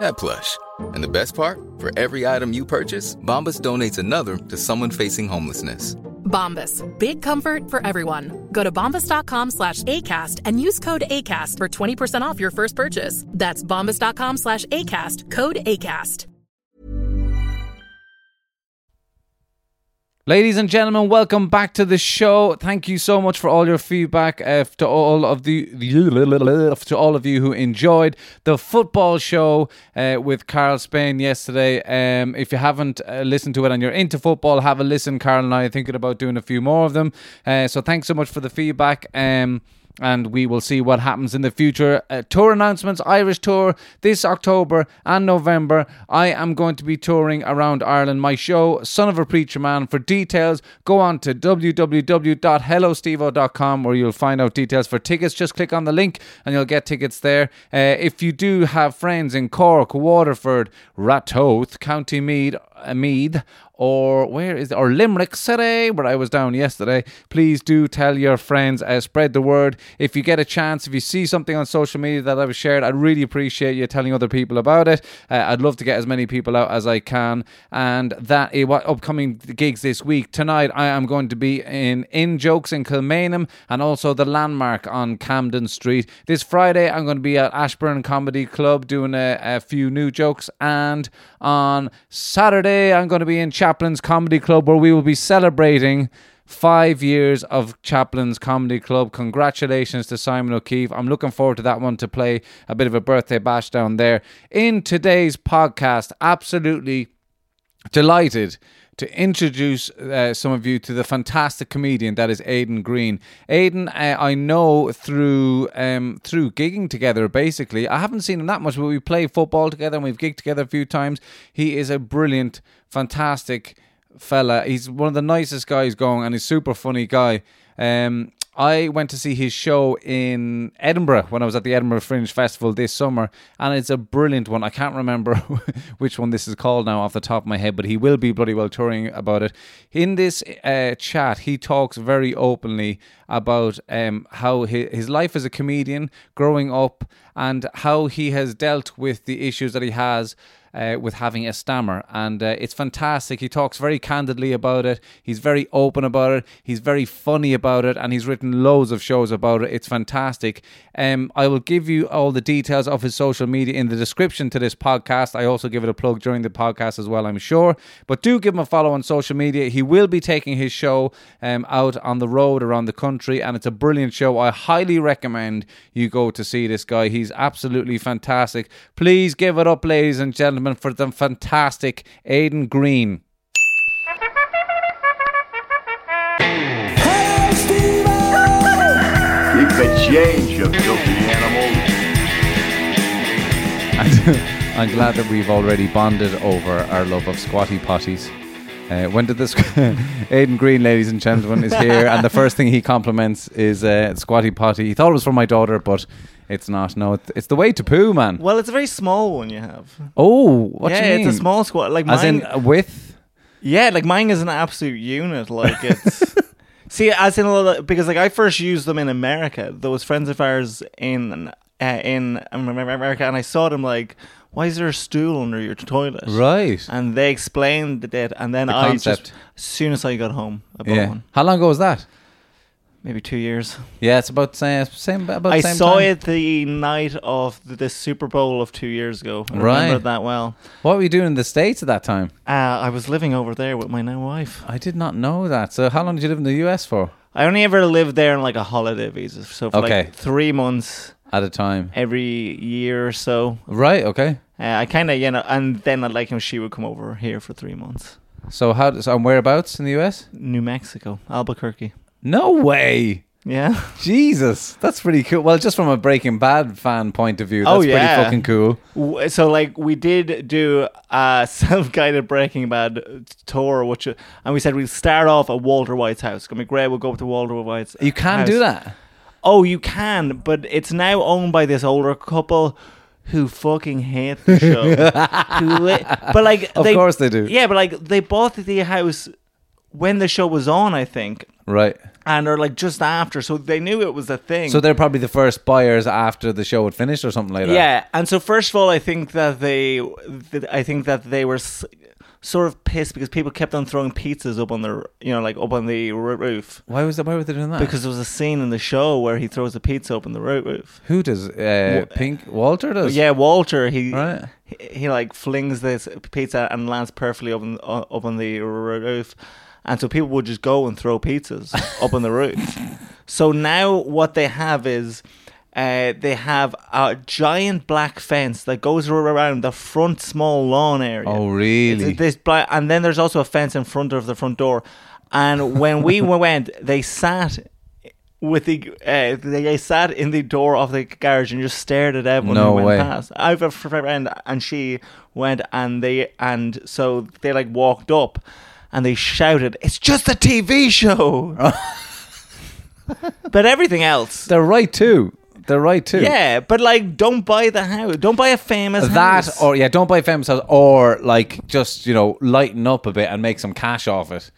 that plush. And the best part? For every item you purchase, Bombas donates another to someone facing homelessness. Bombas. Big comfort for everyone. Go to bombas.com slash ACAST and use code ACAST for 20% off your first purchase. That's bombas.com slash ACAST. Code ACAST. Ladies and gentlemen, welcome back to the show. Thank you so much for all your feedback. Uh, to all of the, to all of you who enjoyed the football show uh, with Carl Spain yesterday. Um, if you haven't uh, listened to it and you're into football, have a listen. Carl and I are thinking about doing a few more of them. Uh, so thanks so much for the feedback. Um, and we will see what happens in the future. Uh, tour announcements Irish tour this October and November. I am going to be touring around Ireland. My show, Son of a Preacher Man. For details, go on to www.hellostevo.com where you'll find out details for tickets. Just click on the link and you'll get tickets there. Uh, if you do have friends in Cork, Waterford, Ratoath, County Meath, uh, Meath, or where is it? Or Limerick City, where I was down yesterday. Please do tell your friends, uh, spread the word. If you get a chance, if you see something on social media that I've shared, I'd really appreciate you telling other people about it. Uh, I'd love to get as many people out as I can. And that what upcoming gigs this week. Tonight, I am going to be in In Jokes in Kilmainham and also the Landmark on Camden Street. This Friday, I'm going to be at Ashburn Comedy Club doing a, a few new jokes. And on Saturday, I'm going to be in Chaplin's Comedy Club where we will be celebrating five years of Chaplin's Comedy Club. Congratulations to Simon O'Keefe. I'm looking forward to that one to play a bit of a birthday bash down there. In today's podcast, absolutely delighted to introduce uh, some of you to the fantastic comedian that is Aidan Green. Aidan, uh, I know through um, through gigging together. Basically, I haven't seen him that much, but we play football together and we've gigged together a few times. He is a brilliant, fantastic fella. He's one of the nicest guys going, and he's super funny guy. Um, I went to see his show in Edinburgh when I was at the Edinburgh Fringe Festival this summer, and it's a brilliant one. I can't remember which one this is called now off the top of my head, but he will be bloody well touring about it. In this uh, chat, he talks very openly about um, how his, his life as a comedian, growing up, and how he has dealt with the issues that he has uh, with having a stammer. And uh, it's fantastic. He talks very candidly about it. He's very open about it. He's very funny about it. And he's written loads of shows about it. It's fantastic. Um, I will give you all the details of his social media in the description to this podcast. I also give it a plug during the podcast as well, I'm sure. But do give him a follow on social media. He will be taking his show um, out on the road around the country. And it's a brilliant show. I highly recommend you go to see this guy. He's absolutely fantastic. Please give it up, ladies and gentlemen, for the fantastic Aidan Green. Keep the change, you filthy animals. And I'm glad that we've already bonded over our love of squatty potties. Uh, when did this? Aidan Green, ladies and gentlemen, is here, and the first thing he compliments is uh, squatty potty. He thought it was for my daughter, but it's not. No, it's, it's the way to poo, man. Well, it's a very small one you have. Oh, what yeah, do you mean? it's a small squat. Like As mine, in width. yeah, like mine is an absolute unit. Like it's. See, as in a lot of, because like I first used them in America. Those friends of ours in uh, in America, and I saw them like, why is there a stool under your toilet? Right. And they explained it, and then The I concept. just as soon as I got home, I bought Yeah. one. How long ago was that? Maybe two years. Yeah, it's about same same about I same saw time. it the night of the, the Super Bowl of two years ago. I Right. remember that well. What were you doing in the states at that time? Uh, I was living over there with my now wife. I did not know that. So how long did you live in the US for? I only ever lived there on like a holiday visa, so for Okay. like three months. At a time. every year or so. Right. Okay. Uh, I kind of, you know, and then I like him, she would come over here for three months. So how? So and whereabouts in the US? New Mexico, Albuquerque. No way. Yeah. Jesus, that's pretty cool. Well, just from a Breaking Bad fan point of view, that's Oh, yeah. pretty fucking cool. W- So like we did do a self-guided Breaking Bad tour, which uh, and we said we'd start off at Walter White's house. Gonna be great. We'll go up to Walter White's. You can house. do that. Oh, you can, but it's now owned by this older couple who fucking hate the show. who li- but like, Of they, course they do. Yeah, but like they bought the house when the show was on, I think, Right. and or like just after, so they knew it was a thing. So they're probably the first buyers after the show had finished or something like that. Yeah, and so first of all, I think that they, I think that they were sort of pissed because people kept on throwing pizzas up on the, you know, like up on the r- roof. Why was that? Why were they doing that? Because there was a scene in the show where he throws a pizza up on the ro- roof. who does? Uh, Pink Walter does. Yeah, Walter. He, Right. he he like flings this pizza and lands perfectly up on uh, up on the r- roof, and so people would just go and throw pizzas up on the roof. So now what they have is. Uh, they have a giant black fence that goes ar- around the front small lawn area. Oh, really? It's this black, and then there's also a fence in front of the front door. And when we went, they sat with the uh, they sat in the door of the garage and just stared at everyone No who went way. past. I have a friend, and she went, and they and so they like walked up, and they shouted, "It's just a TV show." but everything else, They're right too. They're right too. yeah. But like, don't buy the house. Don't buy a famous That house. or yeah, don't buy famous house or like just you know lighten up a bit and make some cash off it.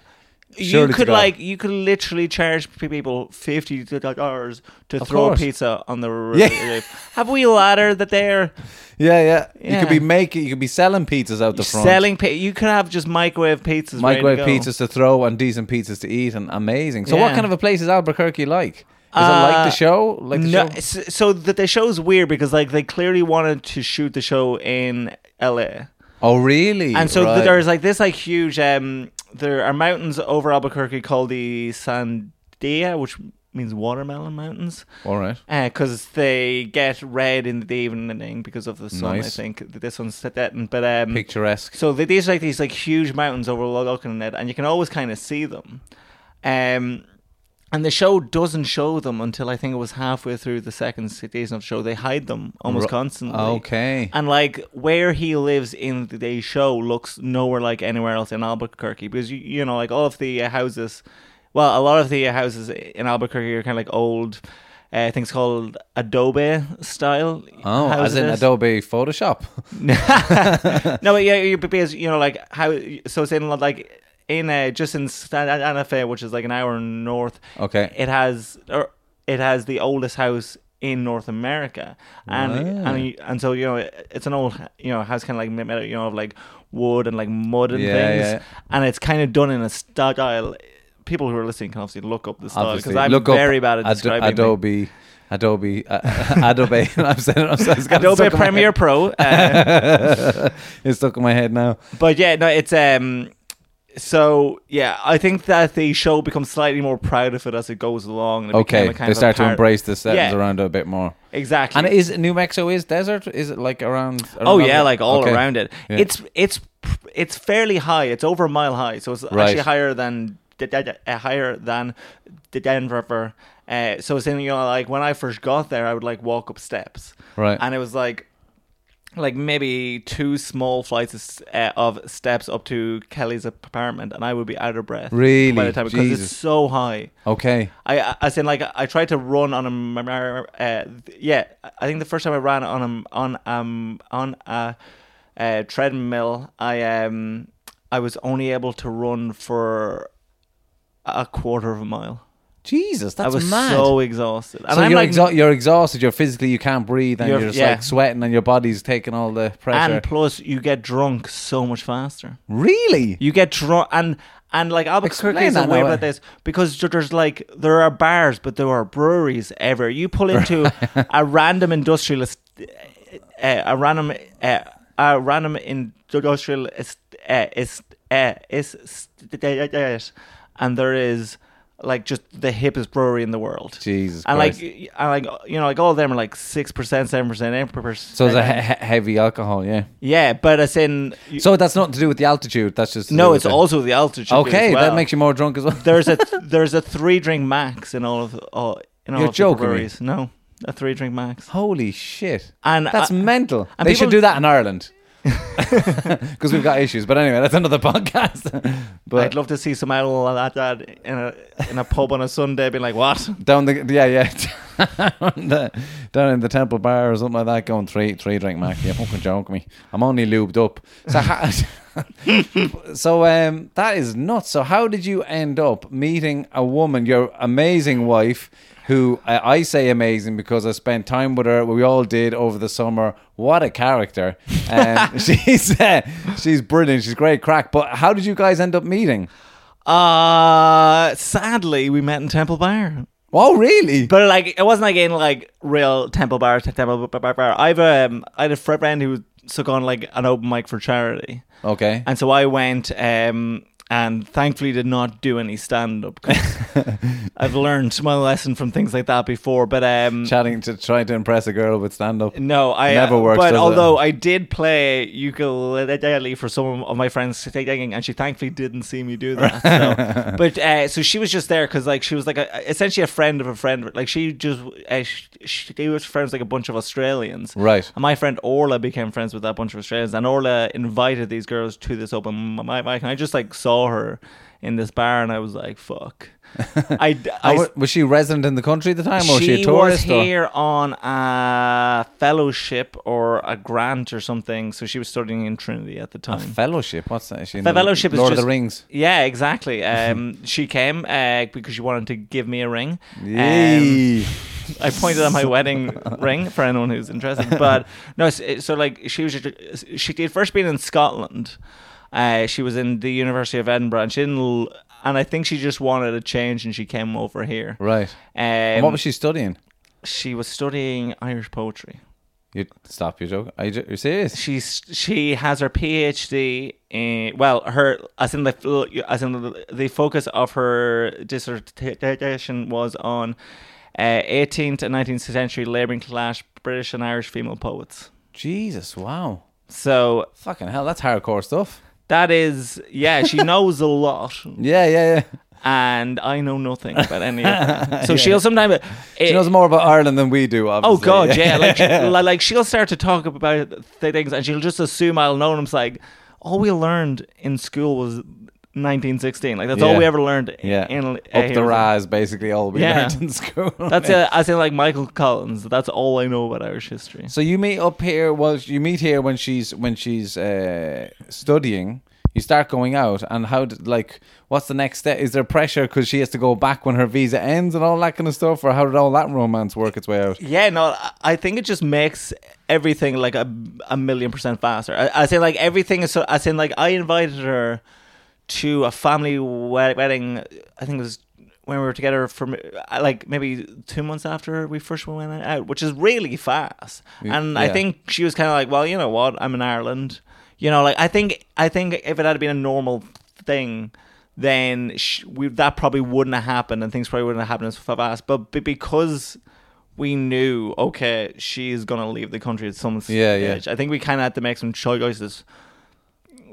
you Surely to could like you could literally charge people fifty dollars to Of throw course. a pizza on the roof. Yeah. Have we a ladder that they're Yeah, yeah. You could Yeah. be making, you could be selling pizzas out the front, selling? Pi- you could have just microwave pizzas. ready to microwave go. pizzas to throw and decent pizzas to eat, and amazing. So, what Yeah. kind of a place is Albuquerque like? Is it like Uh, the show? Like the no, show? so the, the show's weird because like they clearly wanted to shoot the show in L.A. Oh, really? and so Right. there's like this like huge um there are mountains over Albuquerque called the Sandia, which means watermelon mountains. all right. because they get red in the evening because of the sun. I think this one's set that, but um, Picturesque. So they, these like these like huge mountains overlooking it, and you can always kind of see them. Um, and the show doesn't show them until I think it was halfway through the second season of the show. They hide them almost Ru- constantly. Okay. And like where he lives in the show looks nowhere like anywhere else in Albuquerque because you you know like all of the houses, well a lot of the houses in Albuquerque are kind of like old. Uh, things called Adobe style. Oh, as in. Adobe Photoshop. no, but yeah, you- because you know, like how so it's in like in uh, just in Santa Fe, which is like an hour north. Okay. it has or it has the oldest house in North America, and and and so you know it's an old you know house kind of like made out, you know of like wood and like mud and Yeah, things, yeah. and it's kind of done in a style. People who are listening can obviously look up the style because I'm Look very bad at describing things. Adobe. Adobe, uh, Adobe. I'm saying, I'm saying, it's got it Adobe stuck in my Premiere. Pro. Uh, it's stuck in my head now. But yeah, no, it's um. So yeah, I think that the show becomes slightly more proud of it as it goes along. and it Okay, they of start to embrace the settings Yeah. around it a bit more. exactly. And is New Mexico is desert? Is it like around? around oh yeah, like all Okay. around it. Yeah. It's it's it's fairly high. It's over a mile high, so it's Right. actually higher than uh, higher than the Denver. Uh, so it's in you know like when I first got there, I would like walk up steps, Right. and it was like like maybe two small flights of, uh, of steps up to Kelly's apartment, and I would be out of breath. Really? by the time because it's so high. Okay. I, I as in like I tried to run on a uh, yeah I think the first time I ran on a on um on a, uh treadmill I um I was only able to run for a quarter of a mile. Jesus, that's I was mad. so exhausted. And so I'm you're, like exha- you're exhausted. You're physically, you can't breathe, and you're, You're- just yeah. like sweating, and your body's taking all the pressure. and plus you get drunk so much faster. really? You get drunk and and like explain that way about eh? this because there's like there are bars, but there are breweries everywhere. You pull into a random industrialist, uh, a random, uh, a random industrial is uh, is uh, is and there is like just the hippest brewery in the world. Jesus and Christ. like, and like you know, like all of them are like six percent, seven percent, eight percent. So it's a he- he- heavy alcohol, yeah. yeah, but as in you- So that's nothing to do with the altitude. That's just no, it's the- also the altitude. okay. as well. That makes you more drunk as well. there's a there's a three drink max in all of all in all You're of the joking me. breweries. No, a three drink max. Holy shit! And that's uh, mental. and they people- should do that in Ireland because we've got issues. But anyway, that's another podcast. but I'd love to see some owl like that in a in a pub on a Sunday, being like, "What? down the yeah yeah down, the, down in the Temple Bar or something like that, going three three drink mac. You fucking joke me. I'm only lubed up. So how, so um that is nuts. So how did you end up meeting a woman, your amazing wife? Who I say amazing because I spent time with her. We all did over the summer. What a character! Um, she's uh, she's brilliant. She's great crack. But how did you guys end up meeting? Uh sadly, we met in Temple Bar. Oh, really? But like, it wasn't like in like real Temple Bar, Temple Bar, Bar. I've um, I had a friend who took on like an open mic for charity, okay. and so I went um, and thankfully did not do any stand up. I've learned my lesson from things like that before, but um, Chatting to try to impress a girl with stand up. no, I Never uh, works, But does it? although I did play ukulele for some of my friends, gigging, and she thankfully didn't see me do that. So. but uh, so she was just there because like she was like a, essentially a friend of a friend. Like she just uh, she, she was friends with, like a bunch of Australians, Right. And my friend Orla became friends with that bunch of Australians, and Orla invited these girls to this open mic, mic, and I just like saw her in this bar, and I was like, "Fuck." I, I, was she resident in the country at the time, or was she she a tourist? was or- here on a fellowship or a grant or something. So she was studying in Trinity at the A time. fellowship? What's that? Is she The the fellowship is Lord just of the Rings. Yeah, exactly. Um, she came uh, because she wanted to give me a ring. Um, I pointed at my wedding ring for anyone who's interested. But no, so, so like she was, just- she had first been in Scotland. Uh, she was in the University of Edinburgh, and she didn't. l- And I think she just wanted a change, and she came over here. right. Um, And what was she studying? She was studying Irish poetry. You stop your joke. Are you, you serious? She's she has her PhD in well her as in the as in the, the focus of her dissertation was on uh, 18th and 19th century labouring class British and Irish female poets. Jesus, wow. So Fucking hell, that's hardcore stuff. That is yeah she knows a lot Yeah, yeah, yeah. and I know nothing about any of that. So she'll sometimes uh, She eh, knows more about Ireland than we do, obviously. Oh god, yeah. Like, li- like she'll start to talk about things, and she'll just assume I'll know. And I'm like, all we learned in school was 1916. Like that's all Yeah. we ever learned. Yeah. in, uh, Up the rise, basically, all we Yeah. learned in school. That's uh, I in like Michael Collins. That's all I know about Irish history. So you meet up here. Well, you meet here when she's when she's uh, studying. You start going out, and how did like what's the next step? Is there pressure because she has to go back when her visa ends and all that kind of stuff, or how did all that romance work its way out? Yeah, no, I- I think it just makes everything like a, a million percent faster. I, I say like everything is so. I say like I invited her to a family wedding. I think it was when we were together for uh, like maybe two months after we first went out, which is really fast. And I think she was kind of like, well, you know what, I'm in Ireland. You know, like I think I think if it had been a normal thing. Then sh- we, that probably wouldn't have happened, and things probably wouldn't have happened as fast. But, but because we knew, okay, she's gonna leave the country at some Yeah, yeah. stage. I think we kind of had to make some choices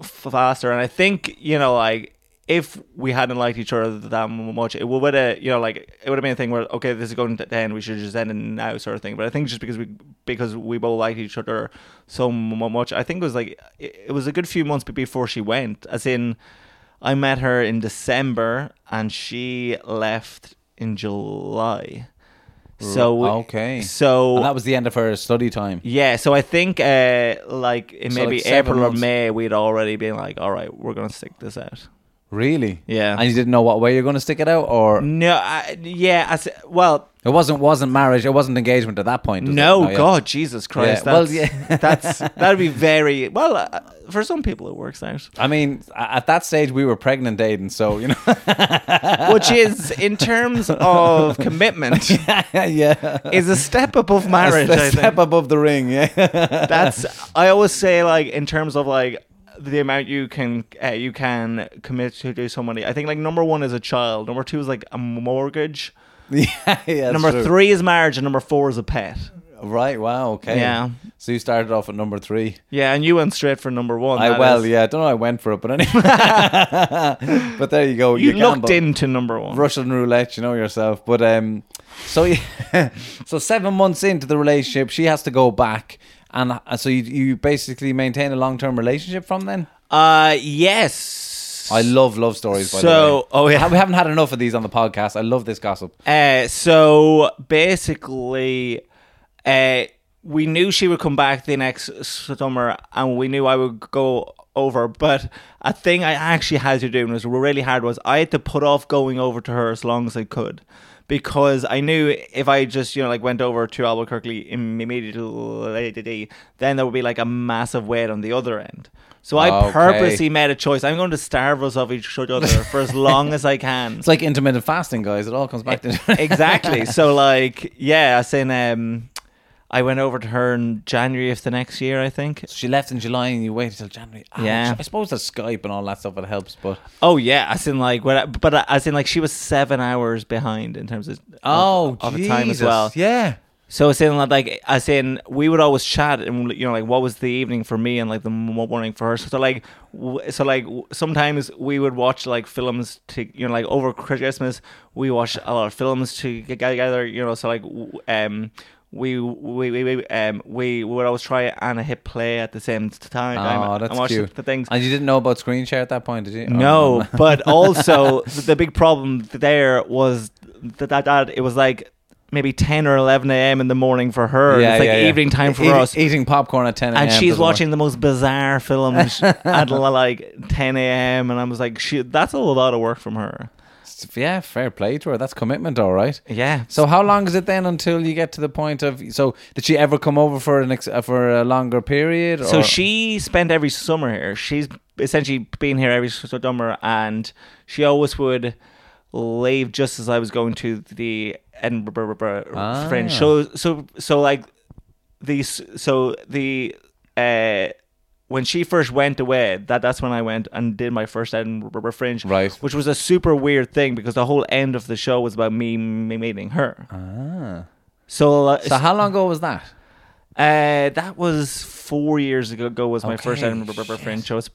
faster, and I think you know, like if we hadn't liked each other that much, it would have, you know, like it would have been a thing where okay, this is going to end, we should just end it now, sort of thing. But I think just because we because we both liked each other so mu- much, I think it was like it, it was a good few months before she went, as in. I met her in December and she left in July. So okay. so And that was the end of her study time. yeah, so I think uh, like in So, maybe like, April or. May we'd already been like, all right, we're gonna stick this out. Really? Yeah. And you didn't know what way you're going to stick it out, or No, I, yeah, I, well, it wasn't wasn't marriage, it wasn't engagement at that point. no, yeah. God, Jesus Christ, Yeah, well, yeah. that's that'd be very well uh, for some people it works out, I mean, at that stage we were pregnant dating, so you know. which is in terms of commitment yeah. is a step above marriage. a step above the ring, yeah. that's I always say like in terms of like the amount you can uh, you can commit to do somebody. I think like number one is a child. Number two is like a mortgage. yeah, yeah. number true. three is marriage, and number four is a pet. Right. Wow. Okay. Yeah. So you started off at number three. Yeah, and you went straight for number one. I well, is. yeah. I don't know. I went for it, but anyway. but there you go. You, looked gamble. into number one. Russian roulette, you know yourself. But um, so yeah, so seven months into the relationship, she has to go back, and uh, so you you basically maintain a long term relationship from then. Uh, yes. I love love stories. By the So- way. oh, yeah. we haven't had enough of these on the podcast. I love this gossip. Uh, so basically, uh, we knew she would come back the next summer, and we knew I would go over. But a thing I actually had to do, and it was really hard, was I had to put off going over to her as long as I could. Because I knew if I just, you know, like went over to Albuquerque immediately, then there would be like a massive wait on the other end. So I Okay. purposely made a choice. I'm going to starve us of each other for as long as I can. It's like intermittent fasting, guys. It all comes back to exactly. So like, yeah, I saying um, I went over to her in January of the next year, I think. She left in July, and you waited till January. Ouch. Yeah. I suppose the Skype and all that stuff it helps, but Oh yeah, as in like, when I- but I- as in like, she was seven hours behind in terms of oh, of, of time as well. Yeah. So it's in like, as in, we would always chat, and you know, like, what was the evening for me, and like the morning for her. So like, w- so like, w- sometimes we would watch like films to, you know, like over Christmas, we watch a lot of films to get together. You know, so like, w- um. We we, we, we um we would always try and hit play at the same time Oh, and that's watch cute. the things. And you didn't know about screen share at that point, did you? Oh, No, but also th- the big problem there was that, that, that it was like maybe 10 or 11 a.m. in the morning for her. Yeah, it's like yeah, yeah. evening time for Eat- us. Eating popcorn at 10 a.m. and she's doesn't work. watching the most bizarre films at like 10 a.m. And I was like, she, that's a lot of work from her. Yeah, fair play to her. That's commitment, all right. Yeah. So how long is it then until you get to the point of? So did she ever come over for an ex, uh, for a longer period? So she spent every summer here. She's essentially been here every summer, and she always would leave just as I was going to the Edinburgh Ah. Fringe. So, so, so like these. So the uh, when she first went away, that that's when I went and did my first Edinburgh Fringe, Right. Which was a super weird thing because the whole end of the show was about me, me meeting her. Ah. So, uh, So how long ago was that? uh, that was four years ago. ago was my first Edinburgh. Fringe show. It's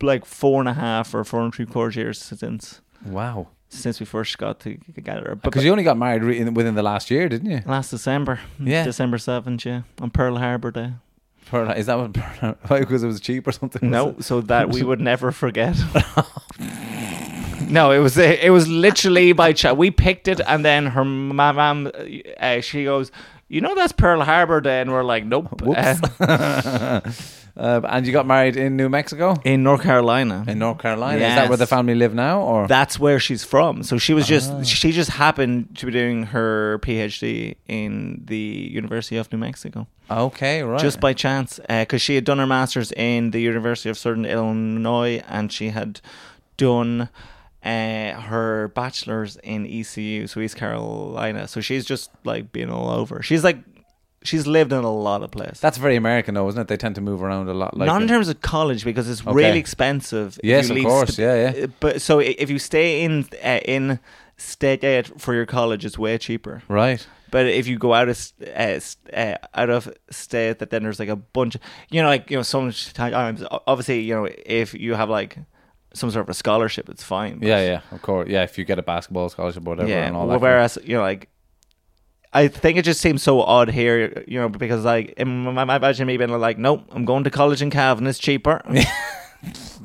like four and a half or four and three quarters years since Wow. Since we first got together. Because you only got married re- within the last year, didn't you? last December, Yeah. December seventh, yeah, on Pearl Harbor Day. Pearl- Is that what? Pearl-? Because it was cheap or something? No, it? so that we would never forget. no, it was it was literally by chat. We picked it, and then her mom, uh, she goes, "You know that's Pearl Harbor Day," and we're like, "Nope." Whoops. Uh, Uh, and you got married in New Mexico, in North Carolina, in North Carolina. Is that where the family live now, or that's where she's from. So she was just Ah. she just happened to be doing her PhD in the University of New Mexico okay, right? just by chance because she had done her masters in the University of Southern Illinois and she had done uh, her bachelor's in ECU, so East Carolina. So she's just like been all over. She's like she's lived in a lot of places. that's very American, though, isn't it? They tend to move around a lot. Like Not in terms of college because it's Okay. really expensive. Yes, of course. st- Yeah, yeah. uh, But so if you stay in uh, in state for your college, it's way cheaper. right. But if you go out of uh, uh, out of state, that then there's like a bunch. Of, You know, like you know, sometimes obviously you know if you have like some sort of a scholarship, it's fine. Yeah, yeah, of course. Yeah, if you get a basketball scholarship or whatever, yeah. and all that. Whereas you know, like. I think it just seems so odd here, you know, because like im- im- imagine me being like, nope, I'm going to college in Cavan, it's cheaper.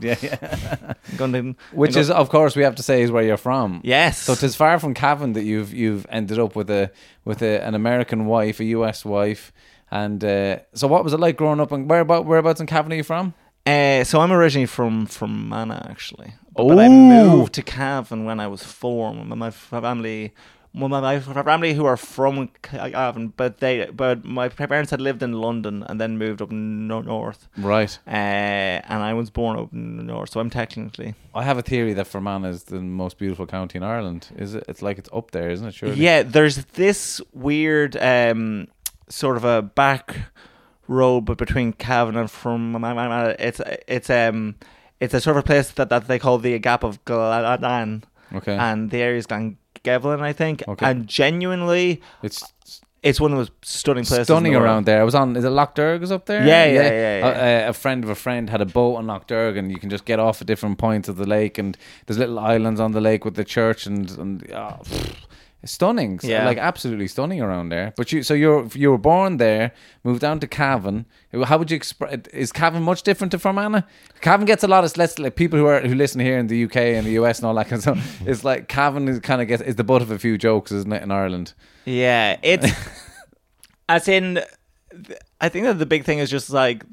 yeah, yeah. Going to, Which is, of course, we have to say is where you're from. Yes. So it's far from Cavan that you've you've ended up with a with a, an American wife, a US wife, and uh, so what was it like growing up? And where about whereabouts in Cavan are you from? Uh, so I'm originally from from Mana actually, but I moved to Cavan when I was four. My, my family, well, my, my family who are from Cavan, but they but my parents had lived in London and then moved up no, north. Right. Uh, and I was born up north, so I'm technically I have a theory that Fermanagh is the most beautiful county in Ireland. Is it? It's like it's up there, isn't it? Surely. Yeah, there's this weird um, sort of a back road, but between Cavan and from it's it's um it's a sort of place that, that they call the Gap of Gladan, Okay. and the area area's Glangevlin, I think. Okay. And genuinely, it's it's one of those stunning places. stunning the around there. I was on. Is it Lough Derg up there? Yeah, yeah, yeah, yeah. A, a friend of a friend had a boat on Lough Derg, and you can just get off at different points of the lake, and there's little islands on the lake with the church, and and oh, stunning. Yeah. like absolutely stunning around there. But you, so you're you were born there, moved down to Cavan. How would you express? Is Cavan much different to Fermanagh? Cavan gets a lot of less like people who are who listen here in the UK and the US and all that kind of stuff. It's like Cavan is kind of gets is the butt of a few jokes, isn't it, in Ireland? Yeah, it's as in. I think that the big thing is just like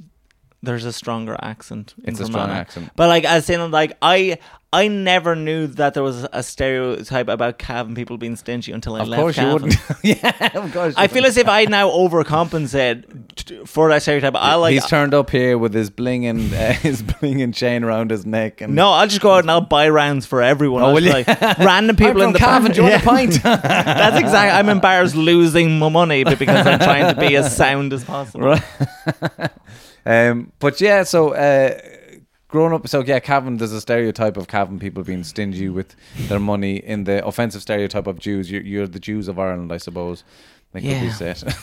there's a stronger accent. It's a strong Fermanagh. accent. but like as in like I I never knew that there was a stereotype about Cavan people being stingy until I Of left. course you Cavan. wouldn't. yeah, of course. you I feel wouldn't. as if I now overcompensate t- for that stereotype. I like he's turned up here with his blinging uh, his blinging chain around his neck and no, I'll just go out and I'll buy rounds for everyone. Oh, I'll will just you? like random people I'm in the Cavan, do you want a pint? That's exactly. I'm embarrassed losing my money, but because I'm trying to be as sound as possible. Right. Um, but yeah, so uh, growing up, so yeah, Cavan. There's a stereotype of Cavan people being stingy with their money. In the offensive stereotype of Jews, you're, you're the Jews of Ireland, I suppose. They could be Yeah. said.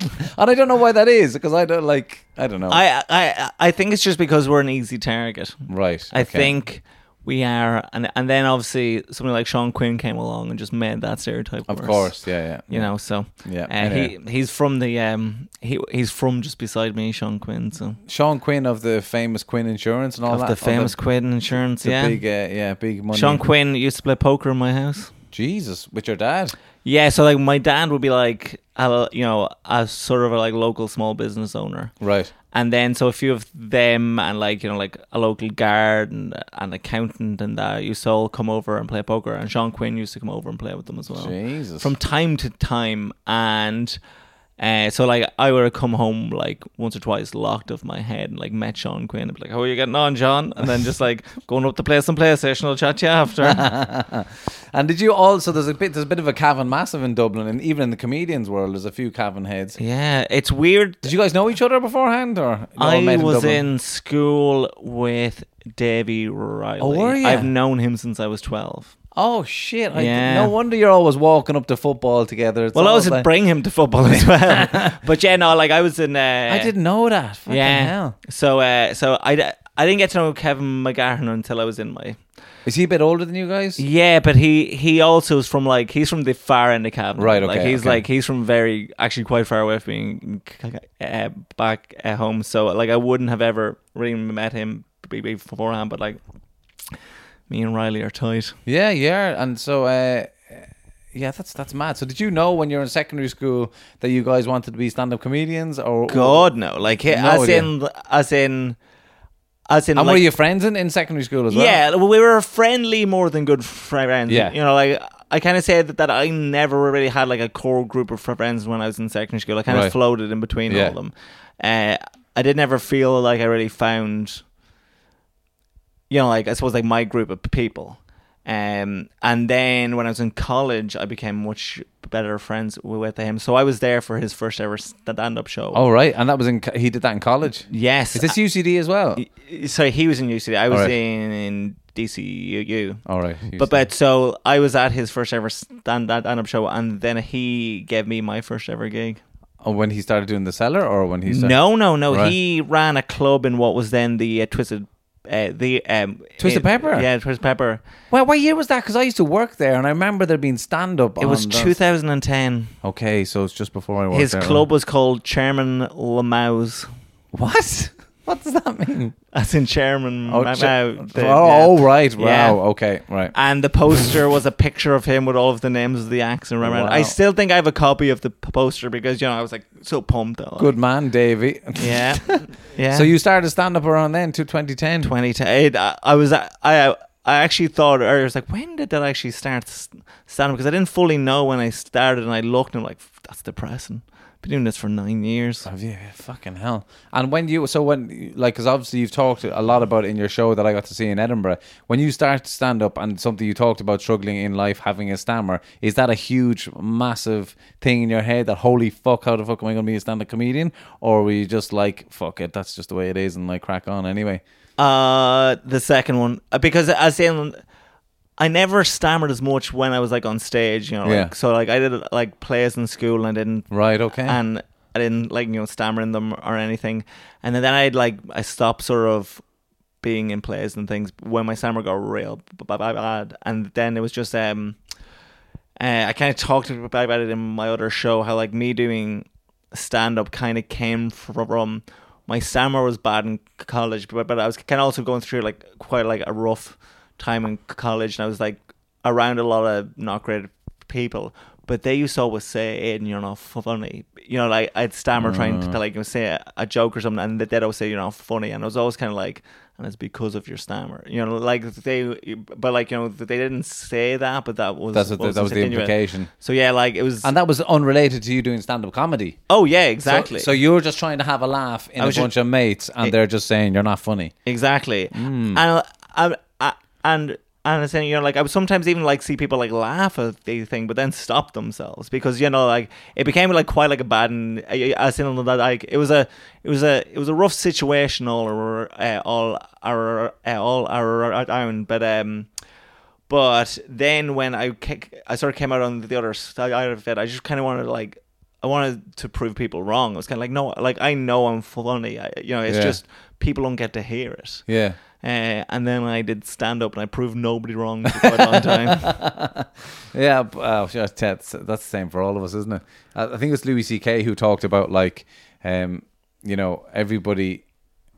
and I don't know why that is because I don't like. I don't know. I, I I think it's just because we're an easy target. right. I okay. think we are, and and then obviously somebody like Sean Quinn came along and just made that stereotype. Of worse. course. Yeah. Yeah. You know, so Yeah, uh, anyway. he he's from the um he he's from just beside me, Sean Quinn. So Sean Quinn of the famous Quinn Insurance and all of that. the famous Quinn Insurance, yeah. big, uh, yeah, big money. Sean Quinn used to play poker in my house. Jesus, with your dad. Yeah, so like my dad would be like, a, you know, a sort of a like local small business owner. Right. And then so a few of them and like you know like a local guard and an accountant and that used to all come over and play poker. And Sean Quinn used to come over and play with them as well. Jesus. from time to time. And uh, so like I would have come home like once or twice locked off my head and like met Sean Quinn and be like how are you getting on John and then just like going up to play some PlayStation I'll chat to you after And did you also? There's a bit. There's a bit of a Cavan massive in Dublin, and even in the comedians world, there's a few Cavan heads. yeah it's weird Did you guys know each other beforehand, or I was Dublin? in school with Davy Riley. Oh, were ya? I've known him since I was 12. Oh shit! I, Yeah. No wonder you're always walking up to football together. It's Well, I was like- bring him to football as well. but yeah, no, like I was in. Uh, I didn't know that. Fucking Yeah. hell. So, uh, so I, I didn't get to know Kevin McGahern until I was in my. Is he a bit older than you guys? Yeah, but he he also is from like he's from the far end of Cavan. Right, Okay. Like he's okay. like he's from very actually quite far away from being uh, back at home. So like I wouldn't have ever really met him be- be- beforehand. But like me and Riley are tight. Yeah, yeah. And so, uh, yeah, that's that's mad. So, did you know when you were in secondary school that you guys wanted to be stand-up comedians, or God no, like No as idea. in as in as in And like, were you friends in, in secondary school as well? Yeah, we were friendly more than good friends. Yeah. you know, like I kind of say that, that I never really had like a core group of friends when I was in secondary school. I kind of Right. floated in between Yeah. all of them. Uh, I did never feel like I really found, you know, like I suppose like my group of people. Um, and then when I was in college, I became much better friends with him. So I was there for his first ever stand-up show. Oh right, and that was in he did that in college. yes. Is this UCD as well? So he was in UCD. I was Alright. in, in DCU. All right, But but so I was at his first ever stand stand up show, and then he gave me my first ever gig. oh, when he started doing the cellar, or when he started? No, no, no. Right. He ran a club in what was then the uh, Twisted, uh, the um, Twisted Pepper? Yeah, Twisted Pepper. Well, what year was that? Because I used to work there, and I remember there being stand up. It was 2010. Okay, so it's just before I worked His there. club was called Chairman Lamau's, What? What does that mean? as in Chairman. Oh, Mao, cha- oh, the- oh, yeah. oh, right. Wow. Yeah. Okay. Right. And the poster was a picture of him with all of the names of the acts and remember. Wow. I still think I have a copy of the poster because you know I was like so pumped. Like, Good man, Davey. Yeah, yeah. So you started stand up around then, to 2010. 2010. I, I was I I actually thought earlier. I was like, when did that actually start stand up? Because I didn't fully know when I started, and I looked and I'm like, that's depressing. Been doing this for nine years. Have you? Fucking hell. And when you, so when, like, because obviously you've talked a lot about it in your show that I got to see in Edinburgh. When you start to stand up and something you talked about struggling in life, having a stammer, is that a huge, massive thing in your head that, holy fuck, how the fuck am I going to be a stand up comedian? Or were you just like, fuck it, that's just the way it is and like crack on anyway? Uh, the second one Uh, because as in, I never stammered as much when I was like on stage. You know, like, Yeah. so like I did like plays in school and I didn't Right, okay. and I didn't like you know stammer in them or anything. And then I'd like I stopped sort of being in plays and things when my stammer got real bad. And then it was just um, uh, I kind of talked about it in my other show how like me doing stand up kind of came from my stammer was bad in college, but but I was kind of also going through like quite like a rough time in college, and I was like around a lot of not great people. But they used to always say, "Aidan, you're not funny." You know, like I'd stammer trying to like say a, a joke or something, and they'd always say, "You're not funny," and I was always kind of like, "And it's because of your stammer." You know, like they, but like you know, they didn't say that, but that was That's what the- that was the implication. So yeah, like it was. And that was unrelated to you doing stand up comedy. oh yeah, exactly. So, you were just trying to have a laugh in a was bunch of mates, and It- they're just saying you're not funny. Exactly. Hmm. And I, I, and and I'm saying, you know, like I would sometimes even like see people like laugh at the thing, but then stop themselves because you know, like it became like quite like a bad and as in that like it was a it was a it was a rough situation all uh, all our uh, all around, but um. But then when I I sort of came out on the other side of it, I just kind of wanted to like I wanted to prove people wrong. I was kind of like, no, like I know I'm funny. I, you know, it's Yeah. just people don't get to hear it. Yeah. Uh, and then I did stand up and I proved nobody wrong for quite a long time. Yeah, oh, that's that's the same for all of us, isn't it? I I think it was Louis C.K. who talked about like, um, you know, everybody,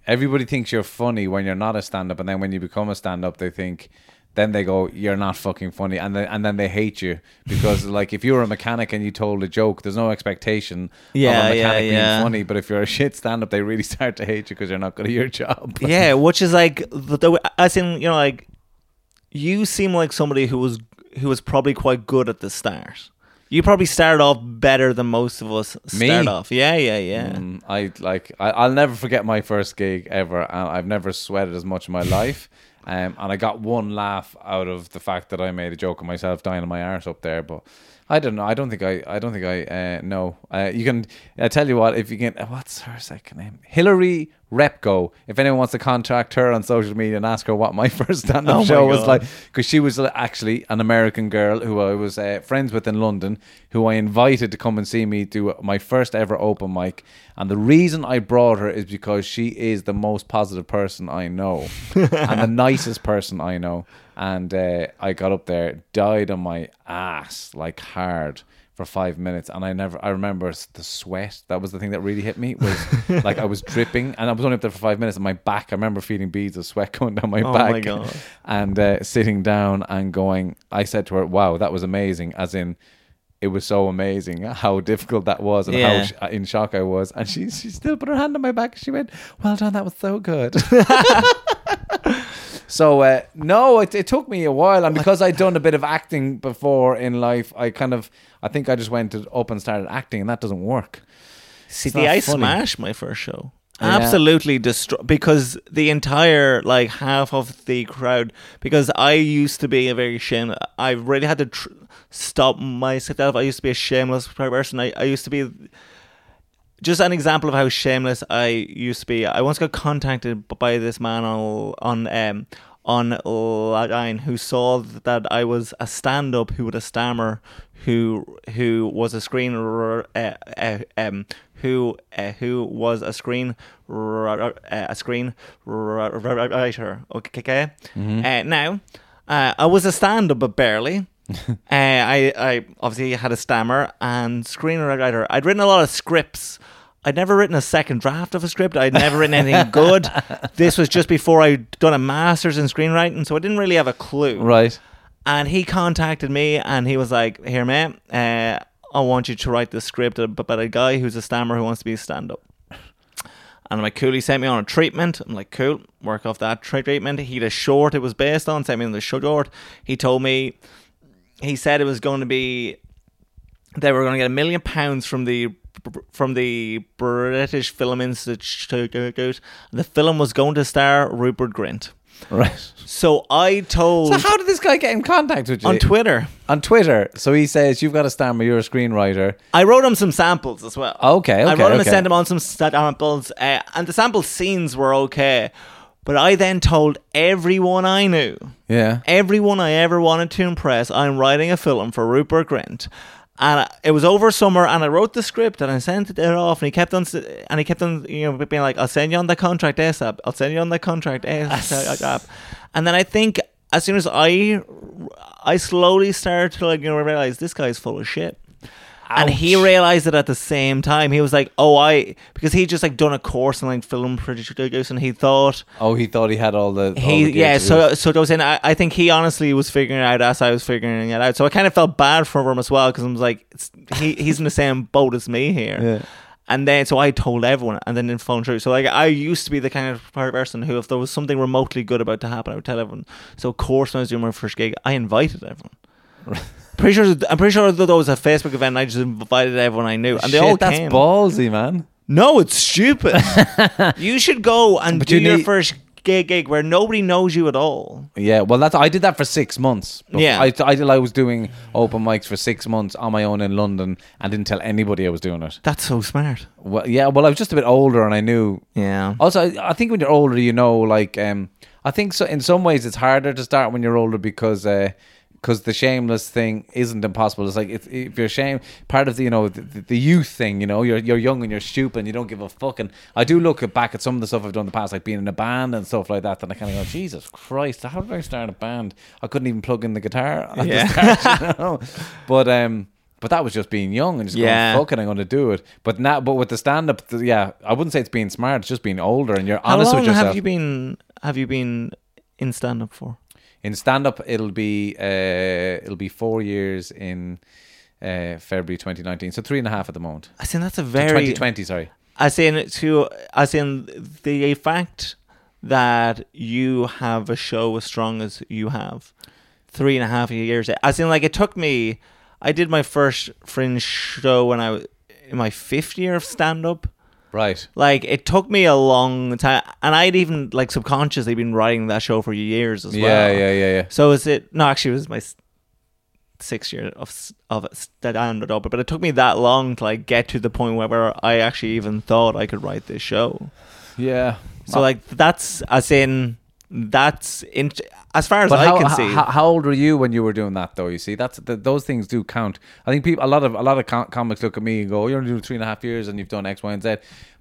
everybody thinks you're funny when you're not a stand-up, and then when you become a stand-up, they think, then they go, you're not fucking funny, and then and then they hate you because like if you were a mechanic and you told a joke, there's no expectation Yeah, of a yeah, mechanic being yeah. funny, but if you're a shit stand-up, they really start to hate you because you're not good at your job. yeah, which is like the, the as in you know like you seem like somebody who was who was probably quite good at the start. You probably started off better than most of us Me? start off. Yeah, yeah, yeah. Mm, I like I, I'll never forget my first gig ever. and I've never sweated as much in my life. Um, and I got one laugh out of the fact that I made a joke of myself dying in my arse up there. But I don't know. I don't think I. I don't think I uh, know. Uh, you can. I tell you what. If you can. What's her second name? Hillary Repko. If anyone wants to contact her on social media and ask her what my first stand-up Oh show was like, because she was actually an American girl who I was uh, friends with in London, who I invited to come and see me do my first ever open mic. And the reason I brought her is because she is the most positive person I know and the nicest person I know. And uh, I got up there, died on my ass like hard for five minutes and I never I remember the sweat that was the thing that really hit me was like I was dripping and I was only up there for five minutes and my back I remember feeling beads of sweat going down my Oh back my God. and uh, sitting down and going I said to her wow that was amazing as in it was so amazing how difficult that was and Yeah. how sh- uh, in shock I was and she she still put her hand on my back she went well done that was so good So uh, no, it, it took me a while, and because I'd done a bit of acting before in life, I kind of, I think I just went up and started acting, and that doesn't work. See, the I funny. smashed my first show. Yeah. Absolutely destroy because the entire like half of the crowd because I used to be a very shame. I really had to tr- stop myself. I used to be a shameless person. I, I used to be just an example of how shameless I used to be. I once got contacted by this man on on um on line who saw that I was a stand up who had a stammer who who was a screen uh, uh, um who uh, who was a screen uh, a screen writer. Okay uh, now uh, I was a stand up but barely uh, I, I obviously had a stammer and screenwriter. I'd written a lot of scripts. I'd never written a second draft of a script. I'd never written anything good. This was just before I'd done a master's in screenwriting, so I didn't really have a clue. Right. And he contacted me and he was like, Here, man, uh, I want you to write the script about a guy who's a stammer who wants to be a stand up. And I'm like, cool. He sent me on a treatment. I'm like, cool. Work off that treatment. He had a short it was based on. Sent me on the short. He told me, he said it was going to be they were going to get a million pounds from the from the British Film Institute. The film was going to star Rupert Grint. Right. So I told So how did this guy get in contact with you? on Twitter. On Twitter. So he says, You've got to stand by, you're a screenwriter. I wrote him some samples as well. Okay, I wrote him and sent him on some samples, uh, and the sample scenes were okay. But I then told everyone I knew, Yeah. everyone I ever wanted to impress, I'm writing a film for Rupert Grint. And it was over summer, and I wrote the script and I sent it off, and he kept on, and he kept on, you know, being like, "I'll send you on the contract ASAP. I'll send you on the contract ASAP." and then I think as soon as I, I slowly started to like, you know, realize this guy's full of shit. And he realized it at the same time. He was like, "Oh, I," because he just like done a course in like film producing. He thought Oh, he thought he had all the. all he the yeah so so I was saying I, I think he honestly was figuring it out as I was figuring it out so I kind of felt bad for him as well because I was like it's, he he's in the same boat as me here Yeah. and then so I told everyone and then in phone through so like I used to be the kind of person who if there was something remotely good about to happen I would tell everyone so of course when I was doing my first gig I invited everyone pretty sure I'm pretty sure that there was a Facebook event and I just invited everyone I knew and they Shit, all that's came ballsy, man. no, it's stupid. you should go and But do you your need- first gig gig where nobody knows you at all. Yeah, well, that's I did that for six months. Bef- Yeah. I, I, I was doing open mics for six months on my own in London and didn't tell anybody I was doing it. That's so smart. Well, yeah, well, I was just a bit older and I knew. Yeah. Also, I, I think when you're older, you know, like, um, I think so. In some ways, it's harder to start when you're older because. Uh, because the shameless thing isn't impossible. It's like if, if you're shame, part of the you know the, the- youth thing. You know, you're you're young and you're stupid. and You don't give a fuck. And I do look at- back at some of the stuff I've done in the past, like being in a band and stuff like that. And I kind of go, Jesus Christ, how did I start a band? I couldn't even plug in the guitar. Yeah. the start, you know? But um, but that was just being young and just Yeah. going, fuck it, I'm going to do it. But now, but with the stand up, yeah, I wouldn't say it's being smart. It's just being older and you're How honest with yourself. have you been have you been in stand up for? In stand up, it'll be uh, it'll be four years in uh, February 2019. So three and a half at the moment. I think that's a So very 2020, sorry. As in to as in the fact that you have a show as strong as you have, three and a half years. As in, like it took me. I did my first fringe show when I was in my fifth year of stand up. Right. Like it took me a long time, and I'd even like subconsciously been writing that show for years as Yeah, well. yeah, yeah, yeah. So is it? No, actually, it was my s- sixth year of of stand up, but it took me that long to like get to the point where, where I actually even thought I could write this show. Yeah. So uh, like that's as in that's in as far as But I how, can how, see. how, how old were you when you were doing that, though? You see, that's th- those things do count. I think people, a lot of a lot of com- comics look at me and go, "You're only doing three and a half years, and you've done X, Y, and Z."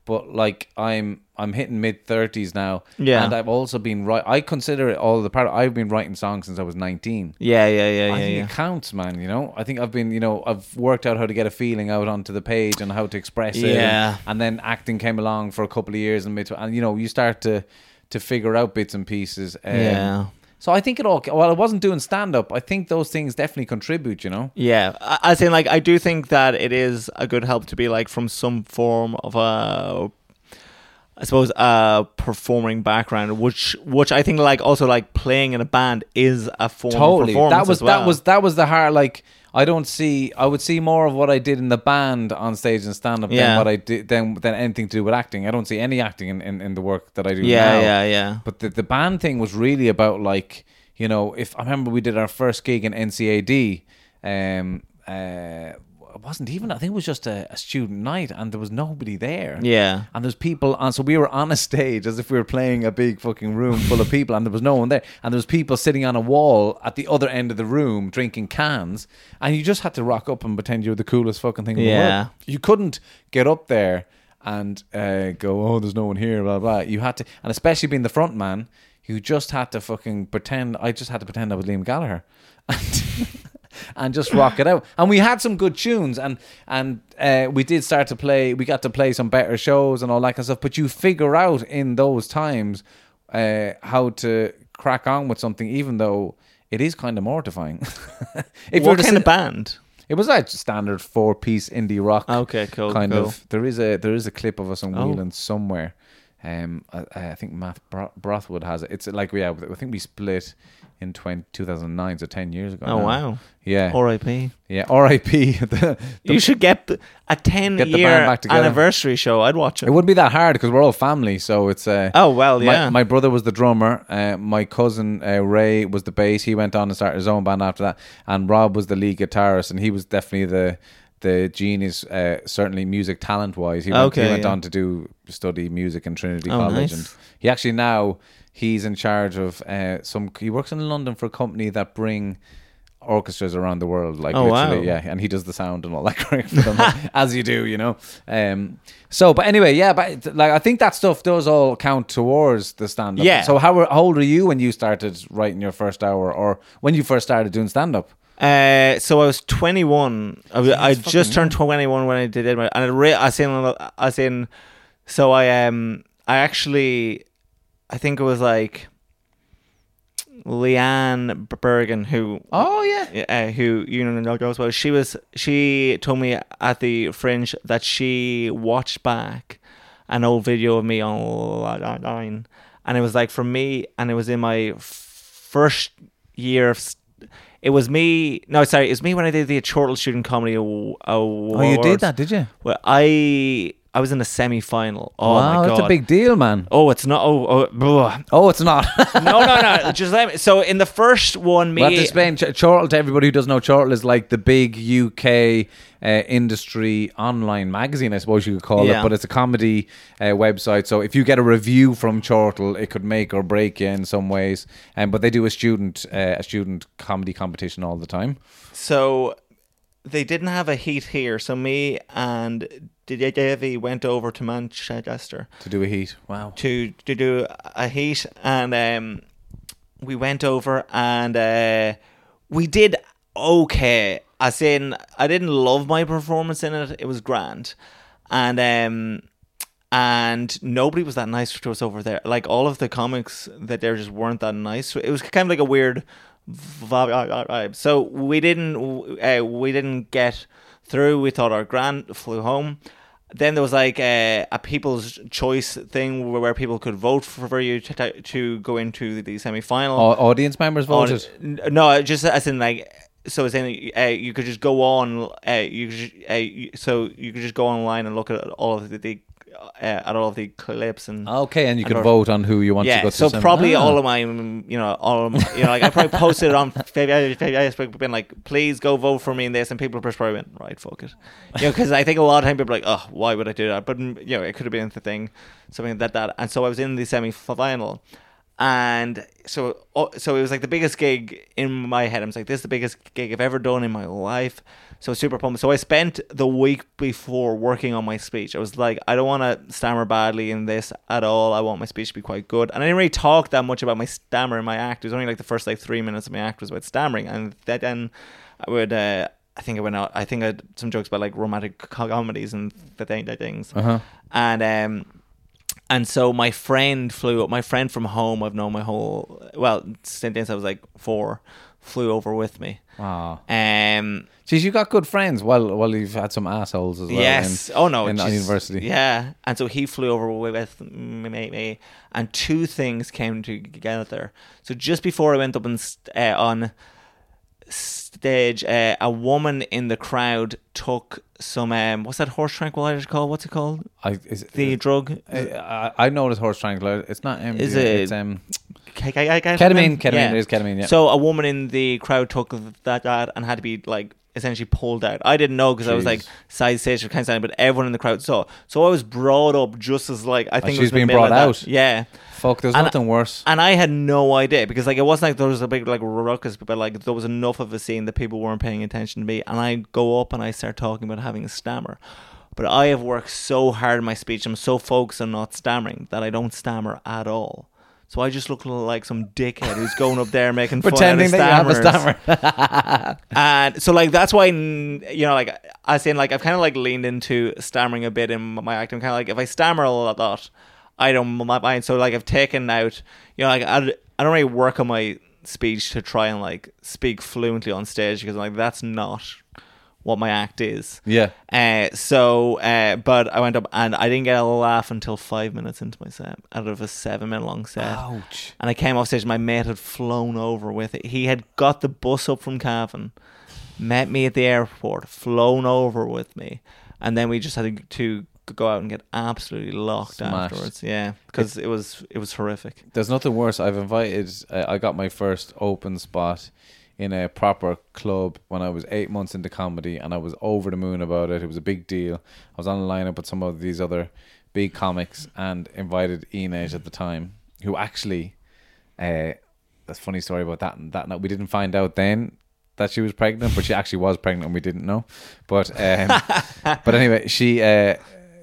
But like, I'm I'm hitting mid thirties now, Yeah. and I've also been right. I consider it all the part. I've been writing songs since I was nineteen. yeah, yeah, yeah, I yeah, think yeah. it counts, man. You know, I think I've been, you know, I've worked out how to get a feeling out onto the page and how to express it. Yeah. And, and then acting came along for a couple of years, and mid- and you know, you start to to figure out bits and pieces. Um, Yeah. So I think it all. Well, I wasn't doing stand up. I think those things definitely contribute. You know. Yeah, I- as in, like, I do think that it is a good help to be like from some form of a, I suppose, a performing background, which which I think like also like playing in a band is a form of Totally. performance. That was as well. that was that was the hard. Like I don't see. I would see more of what I did in the band on stage and stand up Yeah. than what I did than than anything to do with acting. I don't see any acting in, in, in the work that I do. Yeah, now. yeah, yeah. But the the band thing was really about like you know if I remember we did our first gig in NCAD. Um. Uh. Wasn't even. I think it was just a, a student night, and there was nobody there. Yeah. And there's people on, so we were on a stage as if we were playing a big fucking room full of people, and there was no one there. And there was people sitting on a wall at the other end of the room drinking cans, and you just had to rock up and pretend you were the coolest fucking thing in the Yeah. world. You couldn't get up there and uh, go, oh, there's no one here, blah blah. You had to, and especially being the front man, you just had to fucking pretend. I just had to pretend I was Liam Gallagher. And and just rock it out. And we had some good tunes, and and uh, we did start to play. We got to play some better shows and all that kind of stuff. But you figure out in those times uh, how to crack on with something, even though it is kind of mortifying. if what to kind of band? It was like standard four piece indie rock. Okay, cool, Kind cool. of. There is a there is a clip of us on Oh. Wheeling somewhere. Um, I, I think Matt Bro- Brothwood has it. It's like yeah, I think we split in 20, 2009, so ten years ago. Oh now. wow. Yeah, R.I.P. yeah. R.I.P. the, You should get a ten Get year band back together. anniversary show. I'd watch it. It wouldn't be that hard because we're all family. So it's uh, Oh, well, my- yeah. My, brother was the drummer. Uh, my cousin uh, Ray was the bass. He went on and started his own band after that. And Rob was the lead guitarist, and he was definitely the the genius. Uh, certainly music talent wise, he went, Okay, he went yeah. on to do study music in Trinity Oh, College, nice. and he actually now he's in charge of uh, some. He works in London for a company that bring. Orchestras around the world, like Oh, literally, wow. yeah, and he does the sound and all that crap for them, as you do, you know. Um, so, but anyway, yeah, but like I think that stuff does all count towards the stand up. Yeah. So, how, how old were you when you started writing your first hour, or when you first started doing stand up? Uh, so I was 21. I, was- I just turned 21 when I did it, and it re- I seen, I seen. So I um, I actually, I think it was like Leanne Bergen who Oh yeah, uh, who you know goes well. She was she told me at the fringe that she watched back an old video of me online, and it was like for me, and it was in my first year of. It was me. No, sorry, it was me when I did the Chortle Student Comedy Aw- Awards. oh you did that, did you? Well, I I was in a semi final. Oh wow, my god, that's a big deal, man. Oh, it's not. Oh, oh. Oh, it's not. no, no, no. Just let me. So in the first one, me. We have explain. Ch- Chortle to everybody who doesn't know. Chortle is like the big UK uh, industry online magazine, I suppose you could call Yeah. it. But it's a comedy uh, website. So if you get a review from Chortle, it could make or break you in some ways. Um, but they do a student uh, a student comedy competition all the time. So they didn't have a heat here. So me and Davey went over to Manchester To do a heat. Wow. to to do a heat, and um, we went over and uh, we did okay. As in, I didn't love my performance in it. It was grand, and um, and nobody was that nice to us over there. Like all of the comics that there just weren't that nice. It was kind of like a weird vibe. So we didn't uh, we didn't get through. We thought our grand flew home. Then there was like a, a people's choice thing where, where people could vote for, you to, to go into the semi final. Au- audience members voted. No, just as in like so as in uh, you could just go on uh, you could just, uh, you, so you could just go online and look at all of the, the uh, at all of the clips and Okay, and you and can vote on who you want to go to. so some- probably Ah. all of my, mm, you know, all of my, you know, like I probably posted it on Facebook, been like, please go vote for me in this, and people just probably went, right, fuck it, you know, because I think a lot of time people are like, oh, why would I do that? But mm, you know, it could have been the thing, something like that, and so I was in the semi final, and so oh, so it was like the biggest gig in my head. I was like, this is the biggest gig I've ever done in my life. So super pumped. So I spent the week before working on my speech. I was like, I don't want to stammer badly in this at all. I want my speech to be quite good. And I didn't really talk that much about my stammer in my act. It was only like the first like three minutes of my act was about stammering, and that then I would. Uh, I think I went out. I think I had some jokes about like romantic comedies and the thing, the things. Uh-huh. And um, and so my friend flew up. My friend from home, I've known my whole well since I was like four, flew over with me. Wow. Um, Jeez, you got good friends. Well, well, you've had some assholes as well. yes. in- oh no. in university. Yeah. And so he flew over with me, and two things came together. So just before I went up and st- uh, on stage, uh, a woman in the crowd took some um, what's that horse tranquilizer called? What's it called? I, is, it, The drug. I, I know it's horse tranquilizer. It's not MDMA. Is it- It's um. Ketamine, ketamine, it is ketamine, yeah. So a woman in the crowd took that, that and had to be like essentially pulled out. I didn't know because I was like Jeez. side stage kind of standing, but everyone in the crowd saw. So I was brought up just as like I think it she's was being brought of that. out. Yeah. Fuck, there's And- nothing worse. And I had no idea because like it wasn't like there was a big like ruckus, but like there was enough of a scene that people weren't paying attention to me. And I go up and I start talking about having a stammer. But I have worked so hard in my speech. I'm so focused on not stammering that I don't stammer at all. So I just look like some dickhead who's going up there making Pretending fun that you have a stammer. And so like that's why you know like I saying like I've kind of like leaned into stammering a bit in my act. I'm kind of like if I stammer a lot, I don't mind. So like I've taken out you know like I, I don't really work on my speech to try and like speak fluently on stage because I'm like that's not what my act is. Yeah. Uh, so, uh, but I went up and I didn't get a laugh until five minutes into my set out of a seven minute long set. Ouch. And I came off stage. My mate had flown over with it. He had got the bus up from Cavan, met me at the airport, flown over with me, and then we just had to go out and get absolutely locked Smashed. afterwards. Yeah, because it was it was horrific. There's nothing worse. I've invited. Uh, I got my first open spot in a proper club when I was eight months into comedy, and I was over the moon about it. It was a big deal. I was on the lineup with some of these other big comics, and invited Inez at the time, who actually, uh, that's a funny story about that. And that night we didn't find out then that she was pregnant, but she actually was pregnant, and we didn't know. But um, but anyway, she. Uh,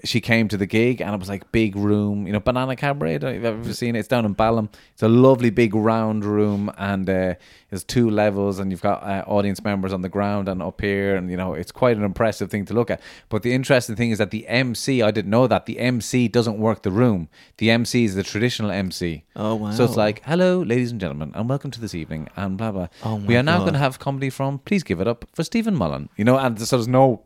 she came to the gig and it was like big room, you know, Banana Cabaret. I don't know if you've ever seen it. It's down in Balham. It's a lovely big round room and uh, there's two levels and you've got uh, audience members on the ground and up here and you know it's quite an impressive thing to look at. But the interesting thing is that the MC, I didn't know that the MC doesn't work the room. The MC is the traditional MC. Oh, wow. So it's like, hello, ladies and gentlemen, and welcome to this evening and blah blah. Oh, my we are now God. going to have comedy from. Please give it up for Stephen Mullen. You know, and so there's no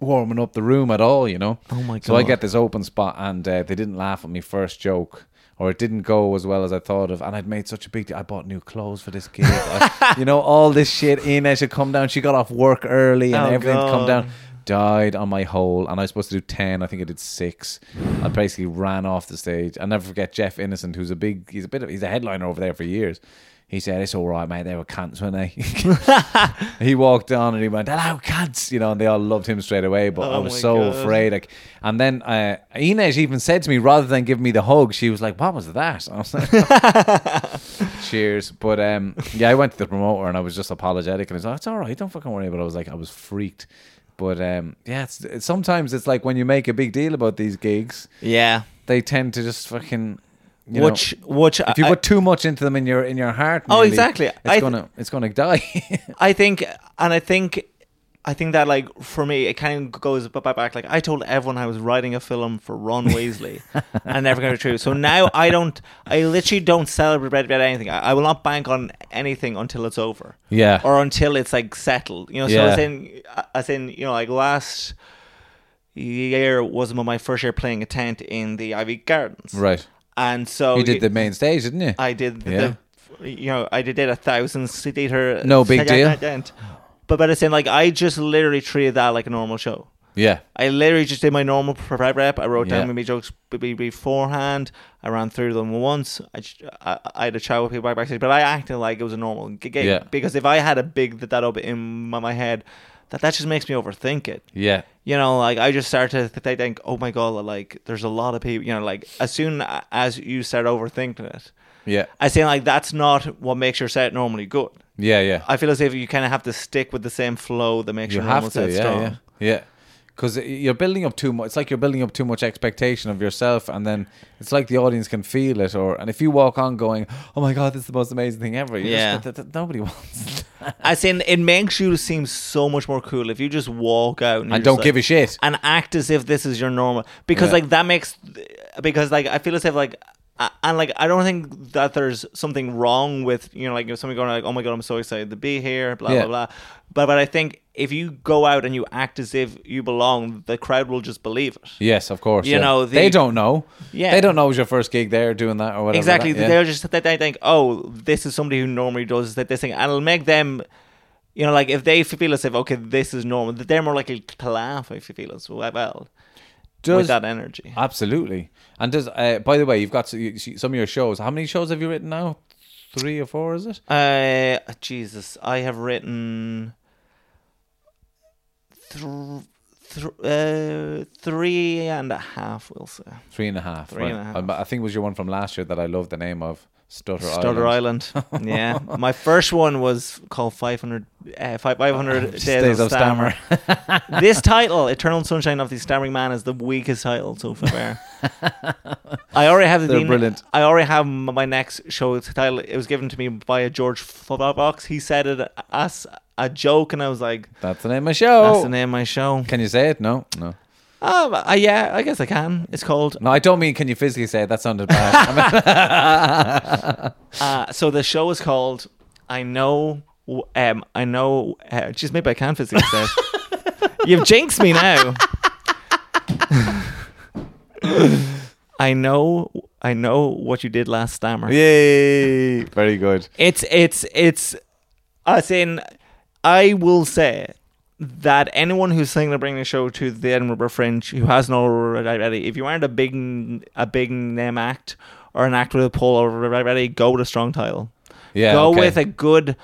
warming up the room at all, you know. Oh my god! So I get this open spot, and uh, they didn't laugh at me first joke, or it didn't go as well as I thought of. And I'd made such a big deal. I bought new clothes for this gig, I- you know, all this shit. Inez had come down. She got off work early, and Oh, everything come down. Died on my hole, and I was supposed to do ten. I think I did six. I basically ran off the stage. I'll never forget Jeff Innocent, who's a big. He's a bit of. He's a headliner over there for years. He said, "It's all right, mate. They were cunts, weren't they?" he walked on and he went, "Hello, cunts," you know, and they all loved him straight away. But I Oh was so God. afraid. Like, and then uh, Inez even said to me, rather than give me the hug, she was like, "What was that?" I was like, "Cheers." But um, yeah, I went to the promoter and I was just apologetic, and he's like, "It's all right, don't fucking worry." But I was like, I was freaked. But um, yeah, it's, it's, sometimes it's like when you make a big deal about these gigs, Yeah, they tend to just fucking. You know, which which if you I, put too much into them in your in your heart, Oh, nearly, exactly. it's th- gonna it's gonna die. I think, and I think, I think that like for me, it kind of goes back. Like I told everyone I was writing a film for Ron Weasley, and never got it true. So now I don't. I literally don't celebrate about anything. I, I will not bank on anything until it's over. Yeah. or until it's like settled. You know. So Yeah. as in, as in, you know, like last year was my first year playing a tent in the Iveagh Gardens, right. And so You did the main stage, didn't you? I did the, you know, I did it a thousand seater. No big deal. But but it's saying like I just literally treated that like a normal show. yeah. I literally just did my normal prep rep. I wrote Yeah. down my jokes beforehand. I ran through them once. I, just, I, I had a chat with people backstage, but I acted like it was a normal gig. Yeah. Because if I had a big that up in my, my head, that that just makes me overthink it. Yeah. You know, like I just start to th- think, oh my god, like there's a lot of people. You know, like as soon as you start overthinking it, Yeah. I say like that's not what makes your set normally good. Yeah. Yeah. I feel as if you kind of have to stick with the same flow that makes you your normal to, set yeah, strong. yeah, yeah. Because you're building up too much. It's like you're building up too much expectation of yourself, and then it's like the audience can feel it. Or and if you walk on going, "Oh my god, this is the most amazing thing ever," Yeah. just, that, that, nobody wants, As in, it makes you seem so much more cool if you just walk out and, and don't give a shit. and act as if this is your normal because Yeah. like that makes because like I feel as if like a- and like I don't think that there's something wrong with you know like if somebody going like oh my god I'm so excited to be here blah Yeah. blah blah but but I think if you go out and you act as if you belong the crowd will just believe it Yes, of course. You yeah. know, the- they don't know. Yeah. they don't know it was your first gig there doing that or whatever. exactly that- yeah. they're just that they think oh this is somebody who normally does that this thing and it'll make them you know like if they feel as if okay this is normal that they're more likely to laugh if you feel as well with Does- that energy Absolutely. And does uh, by the way, you've got s- you- see some of your shows. How many shows have you written now? Three or four? Is it? Uh, Jesus, I have written th- th- uh, three and a half. We'll say Three and a half. Three and right. a half. Um, I think it was your one from last year that I love the name of Stutter, Stutter Island. Island. yeah, my first one was called 500, uh, 500 Days, Days of of Stammer. this title, Eternal Sunshine of the Stammering Man, is the weakest title so far. I already have They're the brilliant. I already have my next show title. It was given to me by a George Fox. He said it as a joke, and I was like, That's the name of my show. "That's the name of my show." Can you say it? No, no. Um, uh, yeah, I guess I can. It's called. No, I don't mean can you physically say it. That sounded bad. Uh, so the show is called. I know. Um, I know. Uh, just maybe I can physically say. it. You've jinxed me now. I know, I know what you did last stammer. Yay! Very good. It's it's it's as in I will say that anyone who's thinking of bringing a show to the Edinburgh Fringe who has no already, if you aren't a big a big name act or an act with a pull over already, go with a strong title. Yeah. go okay. with a good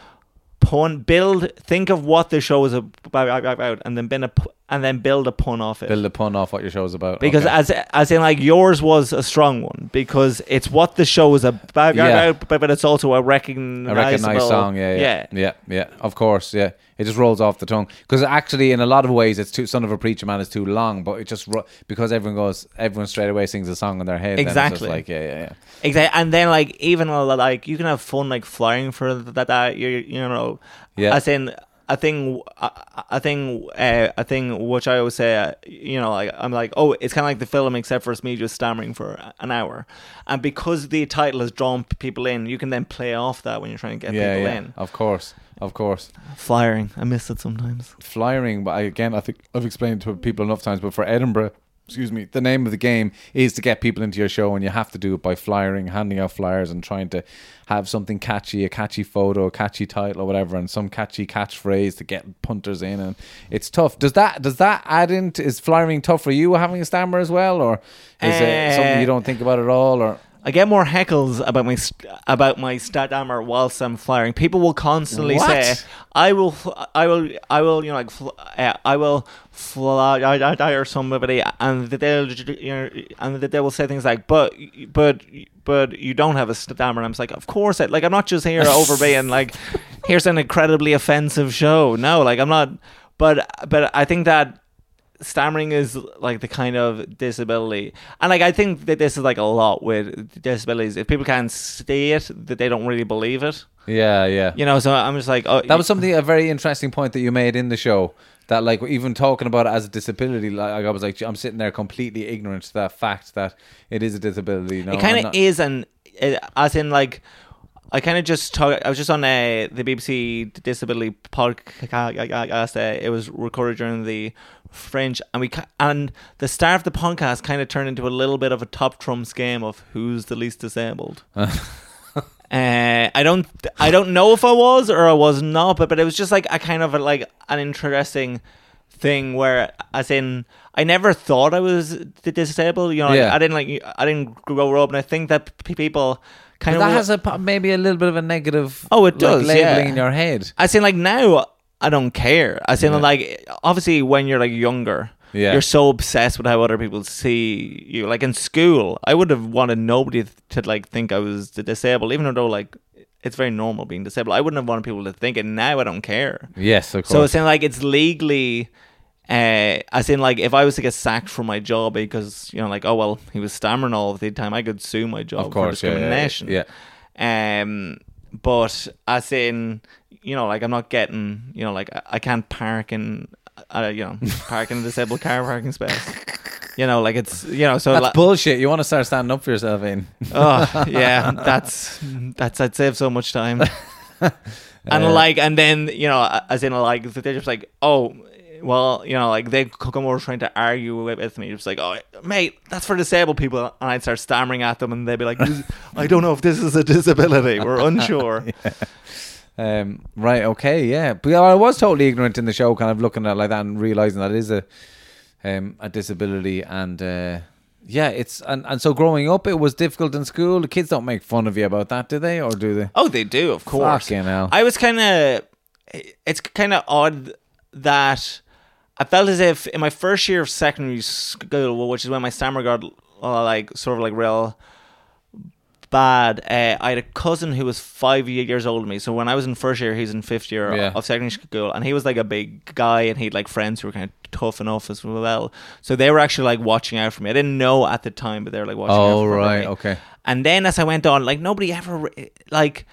pun. Build. Think of what the show is about, and then build a and then build a pun off it. build a pun off what your show is about. because Okay. as as in like yours was a strong one because it's what the show is about, Yeah. but, it's also a recognizable a recognized song, yeah, yeah, yeah, yeah, Of course, yeah. It just rolls off the tongue because actually, in a lot of ways, it's too. Son of a preacher man is too long, but it just ro- because everyone goes, everyone straight away sings a song in their head. then it's just Exactly. like yeah, yeah, yeah. Exactly, and then like even like you can have fun like flying for that. That you you know, Yeah. As in a thing, a, thing, uh, a thing which I always say, uh, you know, like I'm like, oh, it's kind of like the film, except for it's me just stammering for an hour, and because the title has drawn people in, you can then play off that when you're trying to get yeah, people yeah. in. Of course, of course. Flying, I miss it sometimes. Flyering, but I, again, I think I've explained to people enough times. But for Edinburgh, excuse me, the name of the game is to get people into your show, and you have to do it by flyering, handing out flyers, and trying to have something catchy, a catchy photo, a catchy title, or whatever, and some catchy catchphrase to get punters in. And it's tough. Does that does that add into is flyering tough for you having a stammer as well, or is it something Uh, you don't think about at all, or? I get more heckles about my about my stammer whilst I'm flying. People will constantly What? say, "I will, I will, I will," you know, like, uh, "I will fly," I, I, or somebody, and they'll, you know, and they will say things like, "But, but, but you don't have a stammer." And I'm just like, "Of course, I, like, I'm not just here over being like, here's an incredibly offensive show. No, like, I'm not." But, but I think that stammering is like the kind of disability and like i think that this is like a lot with disabilities if people can't see it that they don't really believe it Yeah, yeah. you know so i'm just like oh That was something a very interesting point that you made in the show. That like even talking about it as a disability, like I was like I'm sitting there completely ignorant to that fact that it is a disability. No, it kind of is and it, as in like I kind of just talk. I was just on uh, the BBC Disability podcast. Uh, it was recorded during the Fringe, and we ca- and the start of the podcast kind of turned into a little bit of a top trumps game of who's the least disabled. Uh, I don't, I don't know if I was or I was not, but but it was just like a kind of a, like an interesting thing where, as in, I never thought I was disabled. You know, Yeah. I didn't like, I didn't grow up, and I think that p- people kind But of that has a maybe a little bit of a negative. Oh, it like, does, labeling yeah. in your head. I in like now I don't care. I in Yeah. like obviously when you're like younger, Yeah. you're so obsessed with how other people see you. Like in school, I would have wanted nobody to like think I was disabled, even though like it's very normal being disabled. I wouldn't have wanted people to think it. Now I don't care. Yes, of course. So it's in like it's legally. Uh, as in, like, if I was to get sacked from my job because you know, like, oh well, he was stammering all the time, I could sue my job Of course, for yeah, yeah, yeah, discrimination. yeah. Um, but as in, you know, like I'm not getting, you know, like I, I can't park in, uh, you know, park in a disabled car parking space. You know, like it's, you know, so That's like, bullshit. You want to start standing up for yourself, in. oh yeah, that's that's I'd save so much time. and like, and then you know, as in like they're just like, oh. Well, you know, like they come over trying to argue with, me. It's like, oh, mate, that's for disabled people, and I'd start stammering at them, and they'd be like, I don't know if this is a disability. We're unsure. Um, right. Okay. Yeah. But I was totally ignorant in the show, kind of looking at it like that and realizing that it is a um, a disability, and uh, yeah, it's and, and so growing up, it was difficult in school. The kids don't make fun of you about that, do they, or do they? Oh, they do, of course. Fucking hell. I was kind of. It's kind of odd that I felt as if in my first year of secondary school, which is when my stammer got uh, like sort of like real bad. Uh, I had a cousin who was five years older than me. So when I was in first year, he was in fifth year Yeah. of secondary school, and he was like a big guy, and he had like friends who were kind of tough enough as well. So they were actually like watching out for me. I didn't know at the time, but they were like watching out Oh, for right, me. okay. And then as I went on, like nobody ever like.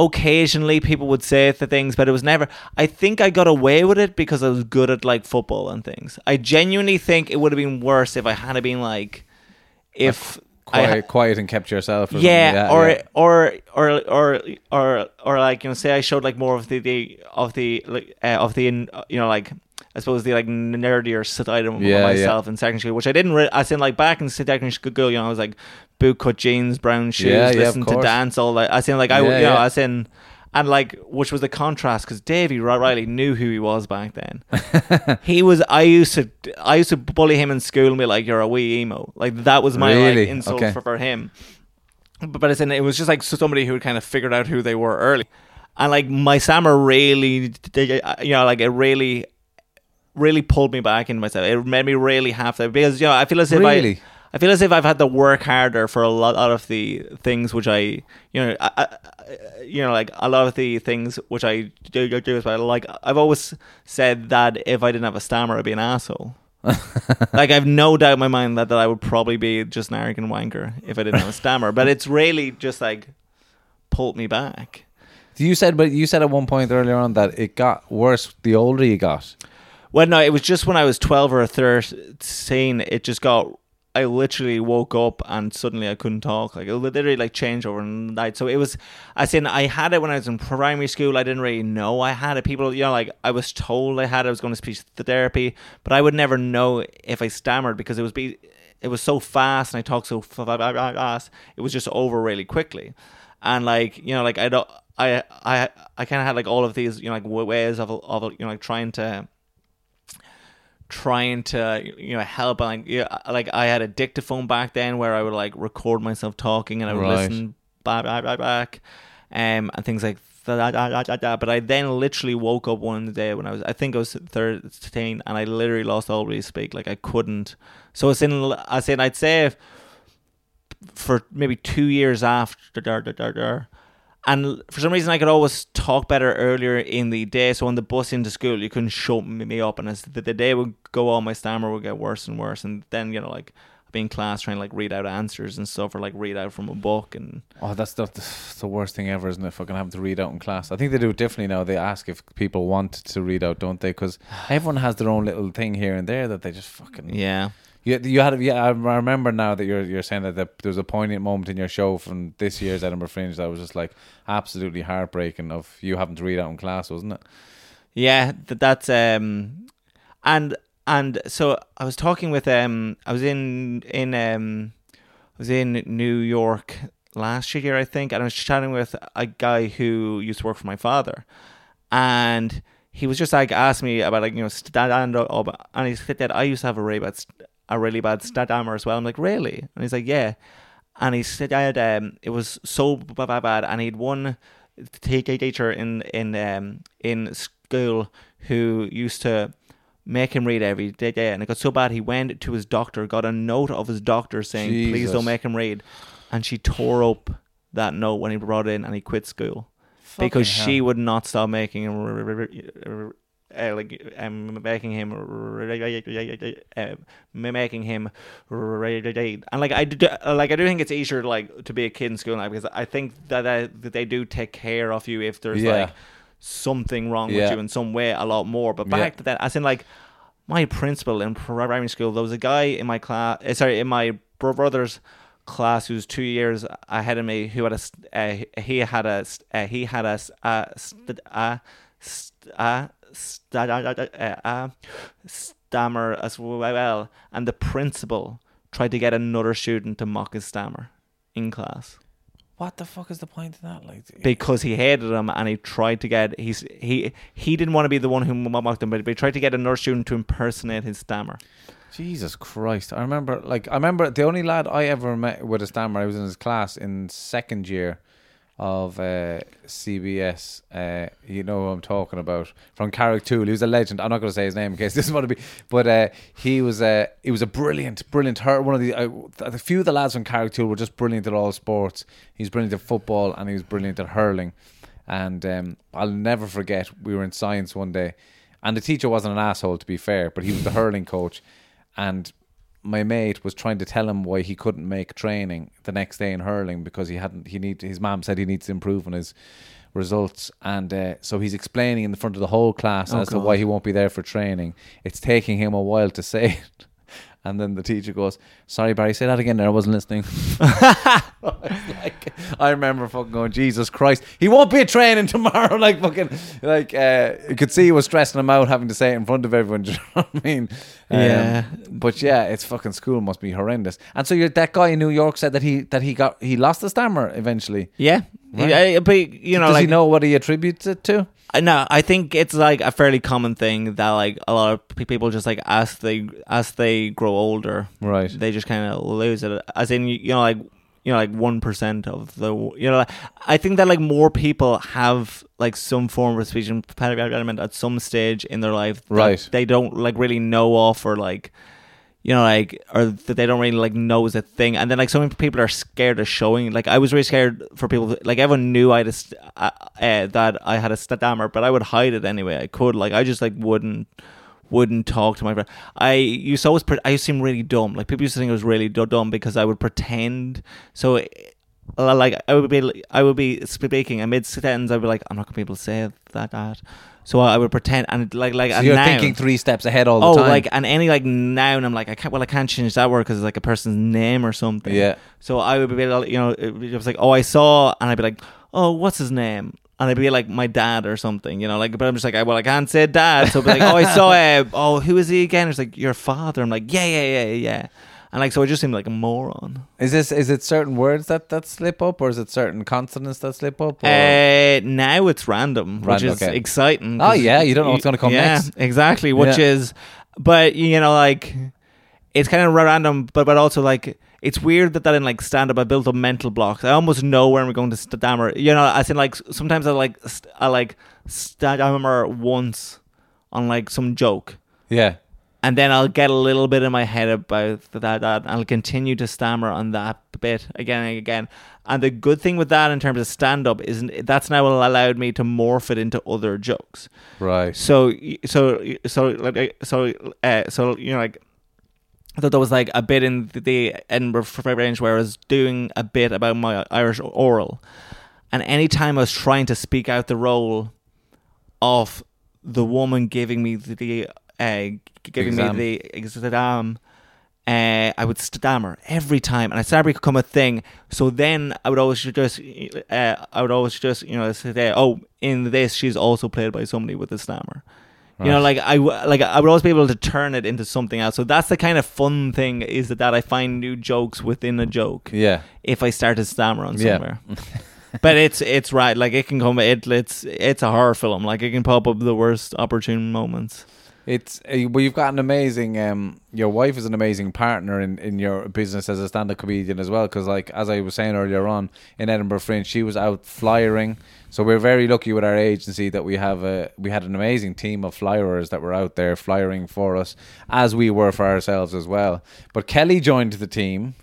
Occasionally, people would say the things, but it was never. I think I got away with it because I was good at like football and things. I genuinely think it would have been worse if I had been like, if Quiet, ha- quiet and kept yourself. Or yeah, that, or, yeah. or or or or or like you know, say I showed like more of the, the of the like uh, of the you know like I suppose the like nerdier side of Yeah, myself in secondary school, which I didn't. Re- I said like back in secondary school, you know, I was like boot cut jeans, brown shoes, Yeah, yeah, listen to dance all like I said like I Yeah, you know yeah. I said and like which was the contrast because Davy Ri- Riley knew who he was back then. he was. I used to. I used to bully him in school and be like, "You're a wee emo." Like that was my Really? like insult Okay. for, for him. But, but I said it was just like somebody who kind of figured out who they were early, and like my summer really, uh, you know, like it really, really pulled me back into myself. It made me really have to because you know I feel as if Really? I. I feel as if I've had to work harder for a lot of the things which I, you know, I, I, Uh, you know, like a lot of the things which I do, do, do as well. Like I've always said that if I didn't have a stammer, I'd be an asshole. like I've no doubt in my mind that, that I would probably be just an arrogant wanker if I didn't have a stammer. But it's really just like pulled me back. You said, but you said at one point earlier on that it got worse the older you got. Well, no, it was just when I was 12 or 13, it just got. I literally woke up and suddenly I couldn't talk. Like it literally like changed overnight. So it was, I said I had it when I was in primary school. I didn't really know I had it. People, you know, like I was told I had. it. I was going to speech therapy, but I would never know if I stammered because it was be, it was so fast and I talked so fast. It was just over really quickly, and like you know, like I don't. I I I kind of had like all of these you know like ways of of you know like trying to trying to you know help. Like yeah, like I had a dictaphone back then where I would like record myself talking and I would Right. listen back back back back um and things like that, but I then literally woke up one day when I was I think I was 13 and I literally lost all ability to speak. Like I couldn't. So it's in I said I'd say if for maybe two years after and for some reason I could always talk better earlier in the day. So on the bus into school, you couldn't shut me up, and as the, the day would go on, my stammer would get worse and worse. And then you know, like I'd be in class trying to like read out answers and stuff, or like read out from a book. And Oh, that's the, the worst thing ever, isn't it? Fucking having to read out in class. I think they do it differently now. They ask if people want to read out, don't they? Because everyone has their own little thing here and there that they just fucking yeah, You, you had yeah. I remember now that you're you're saying that there there was a poignant moment in your show from this year's Edinburgh Fringe that was just like absolutely heartbreaking of you having to read out in class, wasn't it? yeah, that, that's um, and and so I was talking with um, I was in in um, I was in New York last year, I think, and I was chatting with a guy who used to work for my father, and he was just like asking me about like you know stand up, and he said that I used to have a bad st- a really bad stammer as well. I'm like, really? And he's like, yeah. And he said I had um, it was so b- b- bad, and he'd one teacher in in um in school who used to make him read every day, and it got so bad he went to his doctor, got a note of his doctor saying, "Please don't make him read," and she tore up that note when he brought it in, and he quit school because Fucking she would not stop making him uh, like um, making him uh, making him and like I do, like I do think it's easier like to be a kid in school now because I think that, uh, that they do take care of you if there's Yeah. like something wrong Yeah. with you in some way a lot more but Yeah. back to that as in like my principal in primary school there was a guy in my class uh, sorry in my brother's class who's two years ahead of me who had a uh, he had a uh, he had a a st- a st- a st- a- a Eh, uh, stammer as well and the principal tried to get another student to mock his stammer in class What the fuck is the point of that? Like, because he hated him and he tried to get he's he he didn't want to be the one who mocked him but he tried to get another student to impersonate his stammer Jesus Christ! I remember, like, I remember the only lad I ever met with a stammer. I was in his class in second year of uh, CBS. Uh, you know who I'm talking about from Carricktool. He was a legend. I'm not going to say his name in case this is going to be, but uh, he was uh, he was a brilliant, brilliant. Her one of the uh, a few of the lads from Carricktool were just brilliant at all sports. He was brilliant at football and he was brilliant at hurling. And um, I'll never forget. We were in science one day, and the teacher wasn't an asshole to be fair, but he was the hurling coach and my mate was trying to tell him why he couldn't make training the next day in hurling because he hadn't he need his mom said he needs to improve on his results. And uh, so he's explaining in the front of the whole class Oh, as to why he won't be there for training. It's taking him a while to say it And then the teacher goes, "Sorry, Barry, say that again. There, I wasn't listening." like, I remember fucking going, "Jesus Christ, he won't be training tomorrow." like fucking, like uh, you could see he was stressing him out having to say it in front of everyone. Do you know what I mean? Um, Yeah. But yeah, it's fucking school must be horrendous. And so you're, that guy in New York said that he that he got he lost the stammer eventually. Yeah, yeah, but you know, Does like he know what he attributes it to? No, I think it's like a fairly common thing that like a lot of people just like as they as they grow older, Right. They just kind of lose it. As in, you know, like you know, like one percent of the you know. Like, I think that like more people have like some form of speech impediment at some stage in their life, that Right. They don't like really know off or like. You know, like, or that they don't really like know is a thing, and then like some people are scared of showing. Like, I was really scared for people. Like, everyone knew I a uh, uh, that I had a stammer, but I would hide it anyway. I could, like, I just like wouldn't wouldn't talk to my friend. I used to always, pre- I used to seem really dumb. Like people used to think I was really du- dumb because I would pretend. So, uh, like, I would be, I would be speaking amid sentence. I'd be like, I'm not gonna be able to say that. that. So I would pretend, and like, like, So you're noun- thinking three steps ahead all the oh, time. like, and any like noun, I'm like, I can't. Well, I can't change that word because it's like a person's name or something. Yeah. So I would be, able to, you know, it was like, oh, I saw, and I'd be like, oh, what's his name? And I'd be like my dad or something, you know, like, but I'm just like, I, well, I can't say dad. So I'd be like, oh, I saw, uh, oh, who is he again? It's like, your father. I'm like, yeah, yeah, yeah, yeah. And like, so I just seemed like a moron. Is this is it certain words that that slip up, or is it certain consonants that slip up? Or? Uh, now it's random, which is okay. exciting. Oh yeah, you don't know what's gonna come yeah, next. Exactly, which Yeah. is, but you know, like, it's kind of random, but but also like, it's weird that that in like stand up, I built up mental blocks. I almost know where I'm going to stammer. You know, I in like sometimes I like st- I like stammer once on like some joke. yeah, And then I'll get a little bit in my head about that, that, and I'll continue to stammer on that bit again and again. And the good thing with that in terms of stand up is that's now allowed me to morph it into other jokes. right. So, so, so, like, so, uh, so, you know, like, I thought there was like a bit in the Edinburgh Fringe where I was doing a bit about my Irish oral. And anytime I was trying to speak out the role of the woman giving me the, the uh, giving Exam. me the exam, uh, I would stammer every time, and I started to become a thing. So then I would always just, uh, I would always just, you know, say, "Oh, in this, she's also played by somebody with a stammer." You know, like I w- like I would always be able to turn it into something else. So that's the kind of fun thing is that, that I find new jokes within a joke. Yeah. If I start to stammer on Yeah. somewhere. but it's it's right. Like it can come. It, it's it's a horror film. Like it can pop up the worst opportune moments. It's uh, well, you've got an amazing. Um, your wife is an amazing partner in, in your business as a stand-up comedian as well. Because, like as I was saying earlier on in Edinburgh Fringe, she was out flyering. So we're very lucky with our agency that we have a we had an amazing team of flyers that were out there flyering for us, as we were for ourselves as well. But Kelly joined the team.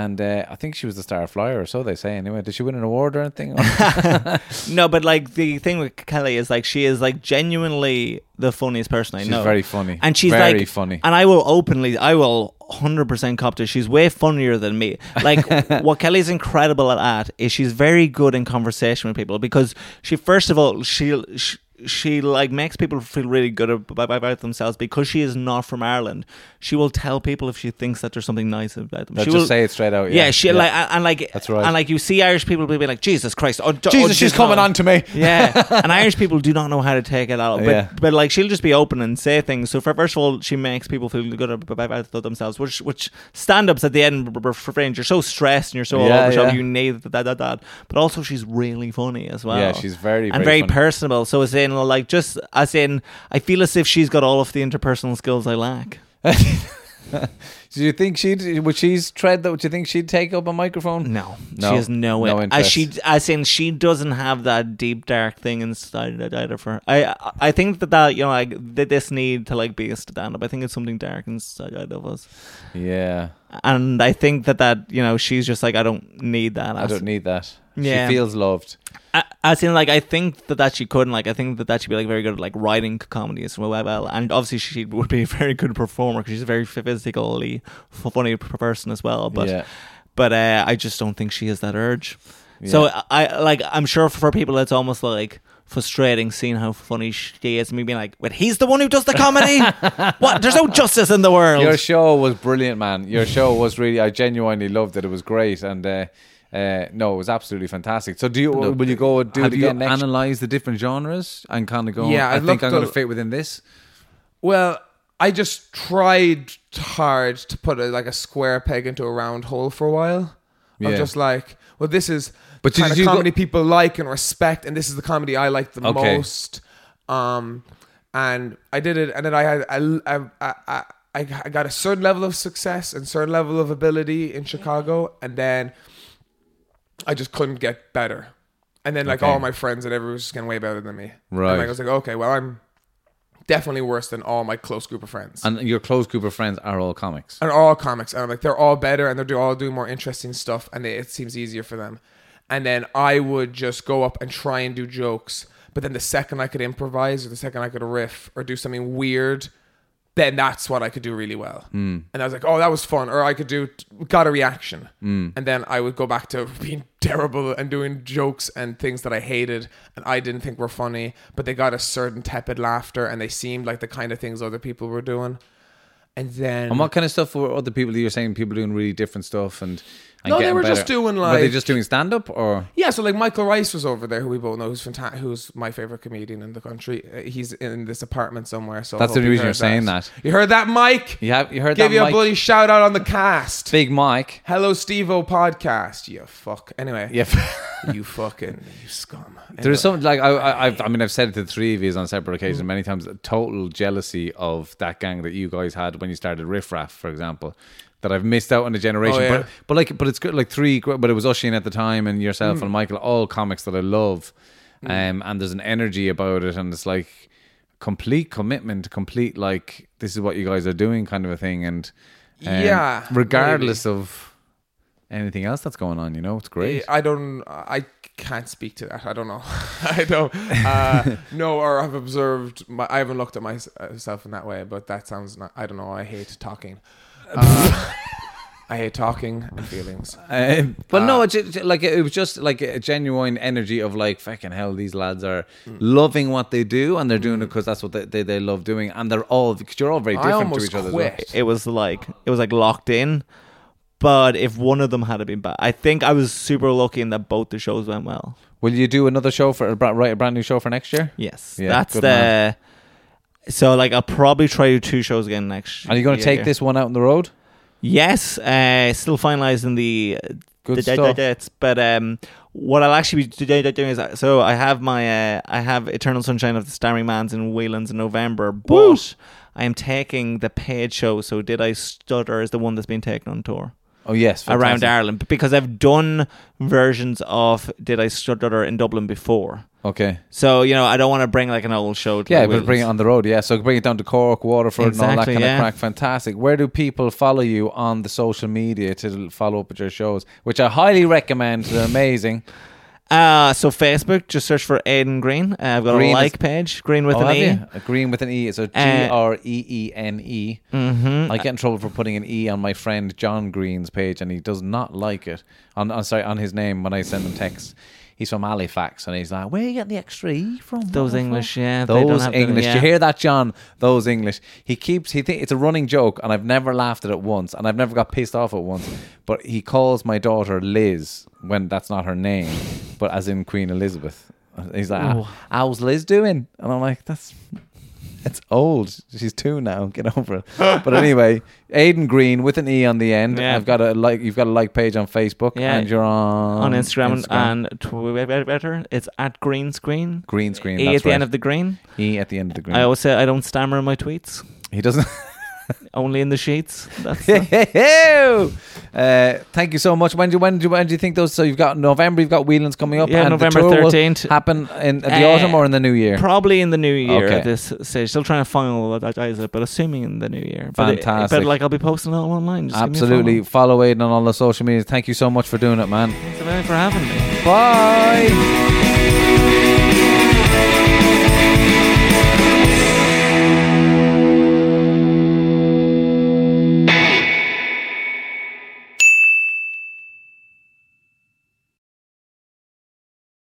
And uh, I think she was the star flyer, or so they say. Anyway, did she win an award or anything? No, but like the thing with Kelly is like she is like genuinely the funniest person I She's know. very funny. and she's Very like funny. And I will openly, I will hundred percent cop to. She's way funnier than me. Like what Kelly's incredible at is she's very good in conversation with people because she first of all she. she she like makes people feel really good about, about themselves because she is not from Ireland. She will tell people if she thinks that there's something nice about them. They'll she just will say it straight out, Yeah, yeah. she Yeah. like and, and like That's right. And like you see Irish people will be like, Jesus Christ, oh, oh Jesus, oh, she's this coming on to me. yeah, and Irish people do not know how to take it out. But, Yeah. but like she'll just be open and say things. So for, first of all, she makes people feel good about, themselves. Which which stand ups at the Edinburgh Fringe, you're so stressed and you're so Yeah, overshot, yeah. you need that, that that. But also she's really funny as well. Yeah, she's very, and very very personable. So as in like just as in, I feel as if she's got all of the interpersonal skills I lack. Do you think she'd would she's tread that? Would you think she'd take up a microphone? No, No, she has no, no way. interest. as she, as in, she doesn't have that deep dark thing inside of her. I, I think that that you know, like th- this need to like be a stand up. I think it's something dark inside of us, Yeah, and I think that that you know, she's just like, I don't need that. I don't need that. Yeah. She feels loved. A- As in, like, I think that that she could, and like, I think that that she'd be like very good at like writing comedy as well. well. And obviously, she would be a very good performer because she's a very physically funny person as well. But, Yeah. but uh, I just don't think she has that urge. So I like I'm sure for people it's almost like frustrating seeing how funny she is and me being like, "Wait, he's the one who does the comedy? what? There's no justice in the world." Your show was brilliant, man. Your show was really. I genuinely loved it. It was great, and uh, uh, no, it was absolutely fantastic. So, do you will you go do it you again next? analyze the different genres and kind of go? Yeah, I I think I'm going to fit within this. Well, I just tried hard to put a, like a square peg into a round hole for a while. Yeah. Of just like, well, this is But kind of you go- comedy people like and respect, and this is the comedy I like the Okay. most. Um, and I did it, and then I had I I, I, I I got a certain level of success and certain level of ability in Chicago, and then I just couldn't get better. And then like Okay. all my friends and everyone was just getting way better than me. Right. And like, I was like, okay, well, I'm definitely worse than all my close group of friends. and your close group of friends are all comics. and all comics. And I'm like, they're all better and they're do- all doing more interesting stuff, and it seems easier for them. And then I would just go up and try and do jokes, but then the second I could improvise, or the second I could riff, or do something weird, then that's what I could do really well. Mm. And I was like, oh, that was fun. Or I could do got a reaction, mm. and then I would go back to being terrible and doing jokes and things that I hated and I didn't think were funny, but they got a certain tepid laughter, and they seemed like the kind of things other people were doing. And then And what kind of stuff were other people? You were saying people doing really different stuff and. No, they were just doing like. Were they just doing stand up or? Yeah, so like Michael Rice was over there, who we both know, who's fantastic, who's my favorite comedian in the country. Uh, He's in this apartment somewhere. So I That's the you reason heard you're saying that. You heard that, Mike? You have you heard Give that? you Mike? a bloody shout out on the cast. Big Mike. Hello, Steve-O podcast. You fuck. Anyway, Yeah. you fucking you scum. There's Anyway. something like I, I, I've, I mean, I've said it to the three of you on separate occasions many times. Total jealousy of that gang that you guys had when you started Riff Raff, for example. That I've missed out on a generation, Oh, yeah. but but like, but it's good. Like three, but it was Oisín at the time, and yourself Mm. and Michael, all comics that I love. Um, and there's an energy about it, and it's like complete commitment, complete like this is what you guys are doing, kind of a thing. And um, Yeah, regardless of anything else that's going on, you know, it's great. I don't. I can't speak to that. I don't know. I don't uh, know or I've observed. My, I haven't looked at myself in that way, but that sounds. Not, I don't know. I hate talking. Uh, I hate talking and feelings. Um, but no, it's just, like it was just like a genuine energy of like fucking hell. These lads are Mm. loving what they do, and they're doing it because that's what they, they, they love doing, and they're all because you're all very different to almost each other. as well. it was like it was like locked in. But if one of them had been bad, I think I was super lucky in that both the shows went well. Will you do another show for bra- write a brand new show for next year? Yes, Yeah, that's the. man. So like I'll probably try to do two shows again next. Are you going to take year. this one out on the road? Yes, uh, still finalizing the Good the, stuff. dates. But um, what I'll actually be today doing is so I have my uh, I have Eternal Sunshine of the Starry Man's in Whelan's in November, but I am taking the paid show. So did I stutter is the one that's been taken on tour Oh yes, around. Ireland because I've done versions of Did I Stutter in Dublin before. Okay, So you know I don't want to bring like an old show. To yeah, but bring it on the road. Yeah, so bring it down to Cork, Waterford, and all that kind yeah. of crack. Fantastic. Where do people follow you on the social media to follow up with your shows? Which I highly recommend. They're amazing. Uh, so Facebook, just search for Aidan Green. Uh, I've got Green a is- like page, Green with oh, an E. A green with an E. It's a G Uh, R E E N E. Mm-hmm. I get in trouble for putting an E on my friend John Green's page, and he does not like it. On, on sorry, on his name when I send him texts. He's from Halifax, and he's like, "Where are you getting the extra E from?" Those English, fuck?" yeah, Those English. yeah. You hear that, John? Those English. He keeps. He think it's a running joke, and I've never laughed at it once, and I've never got pissed off at once. But he calls my daughter Liz when that's not her name, but as in Queen Elizabeth. He's like, Oh. "How's Liz doing?" And I'm like, "That's." It's old. She's two now. Get over it. But anyway, Aidan Green with an E on the end. Yeah. I've got a like. You've got a like page on Facebook, Yeah. and you're on on Instagram, and Twitter. It's at Green Screen. green screen. E that's at the right. end of the green. E at the end of the green. I always say I don't stammer in my tweets. he doesn't. Only in the sheets. That's uh, thank you so much. When do when do when do you think those? So you've got November. You've got Whelan's coming up. Yeah, and November 13th. Happen in the Uh, autumn or in the new year. probably in the new year Okay. at this stage. Still trying to finalize it, but assuming in the new year. But it- Fantastic. but like I'll be posting it all online. Just give me a Absolutely. Follow Aidan on all the social media. Thank you so much for doing it, man. Thanks a for having me. Bye.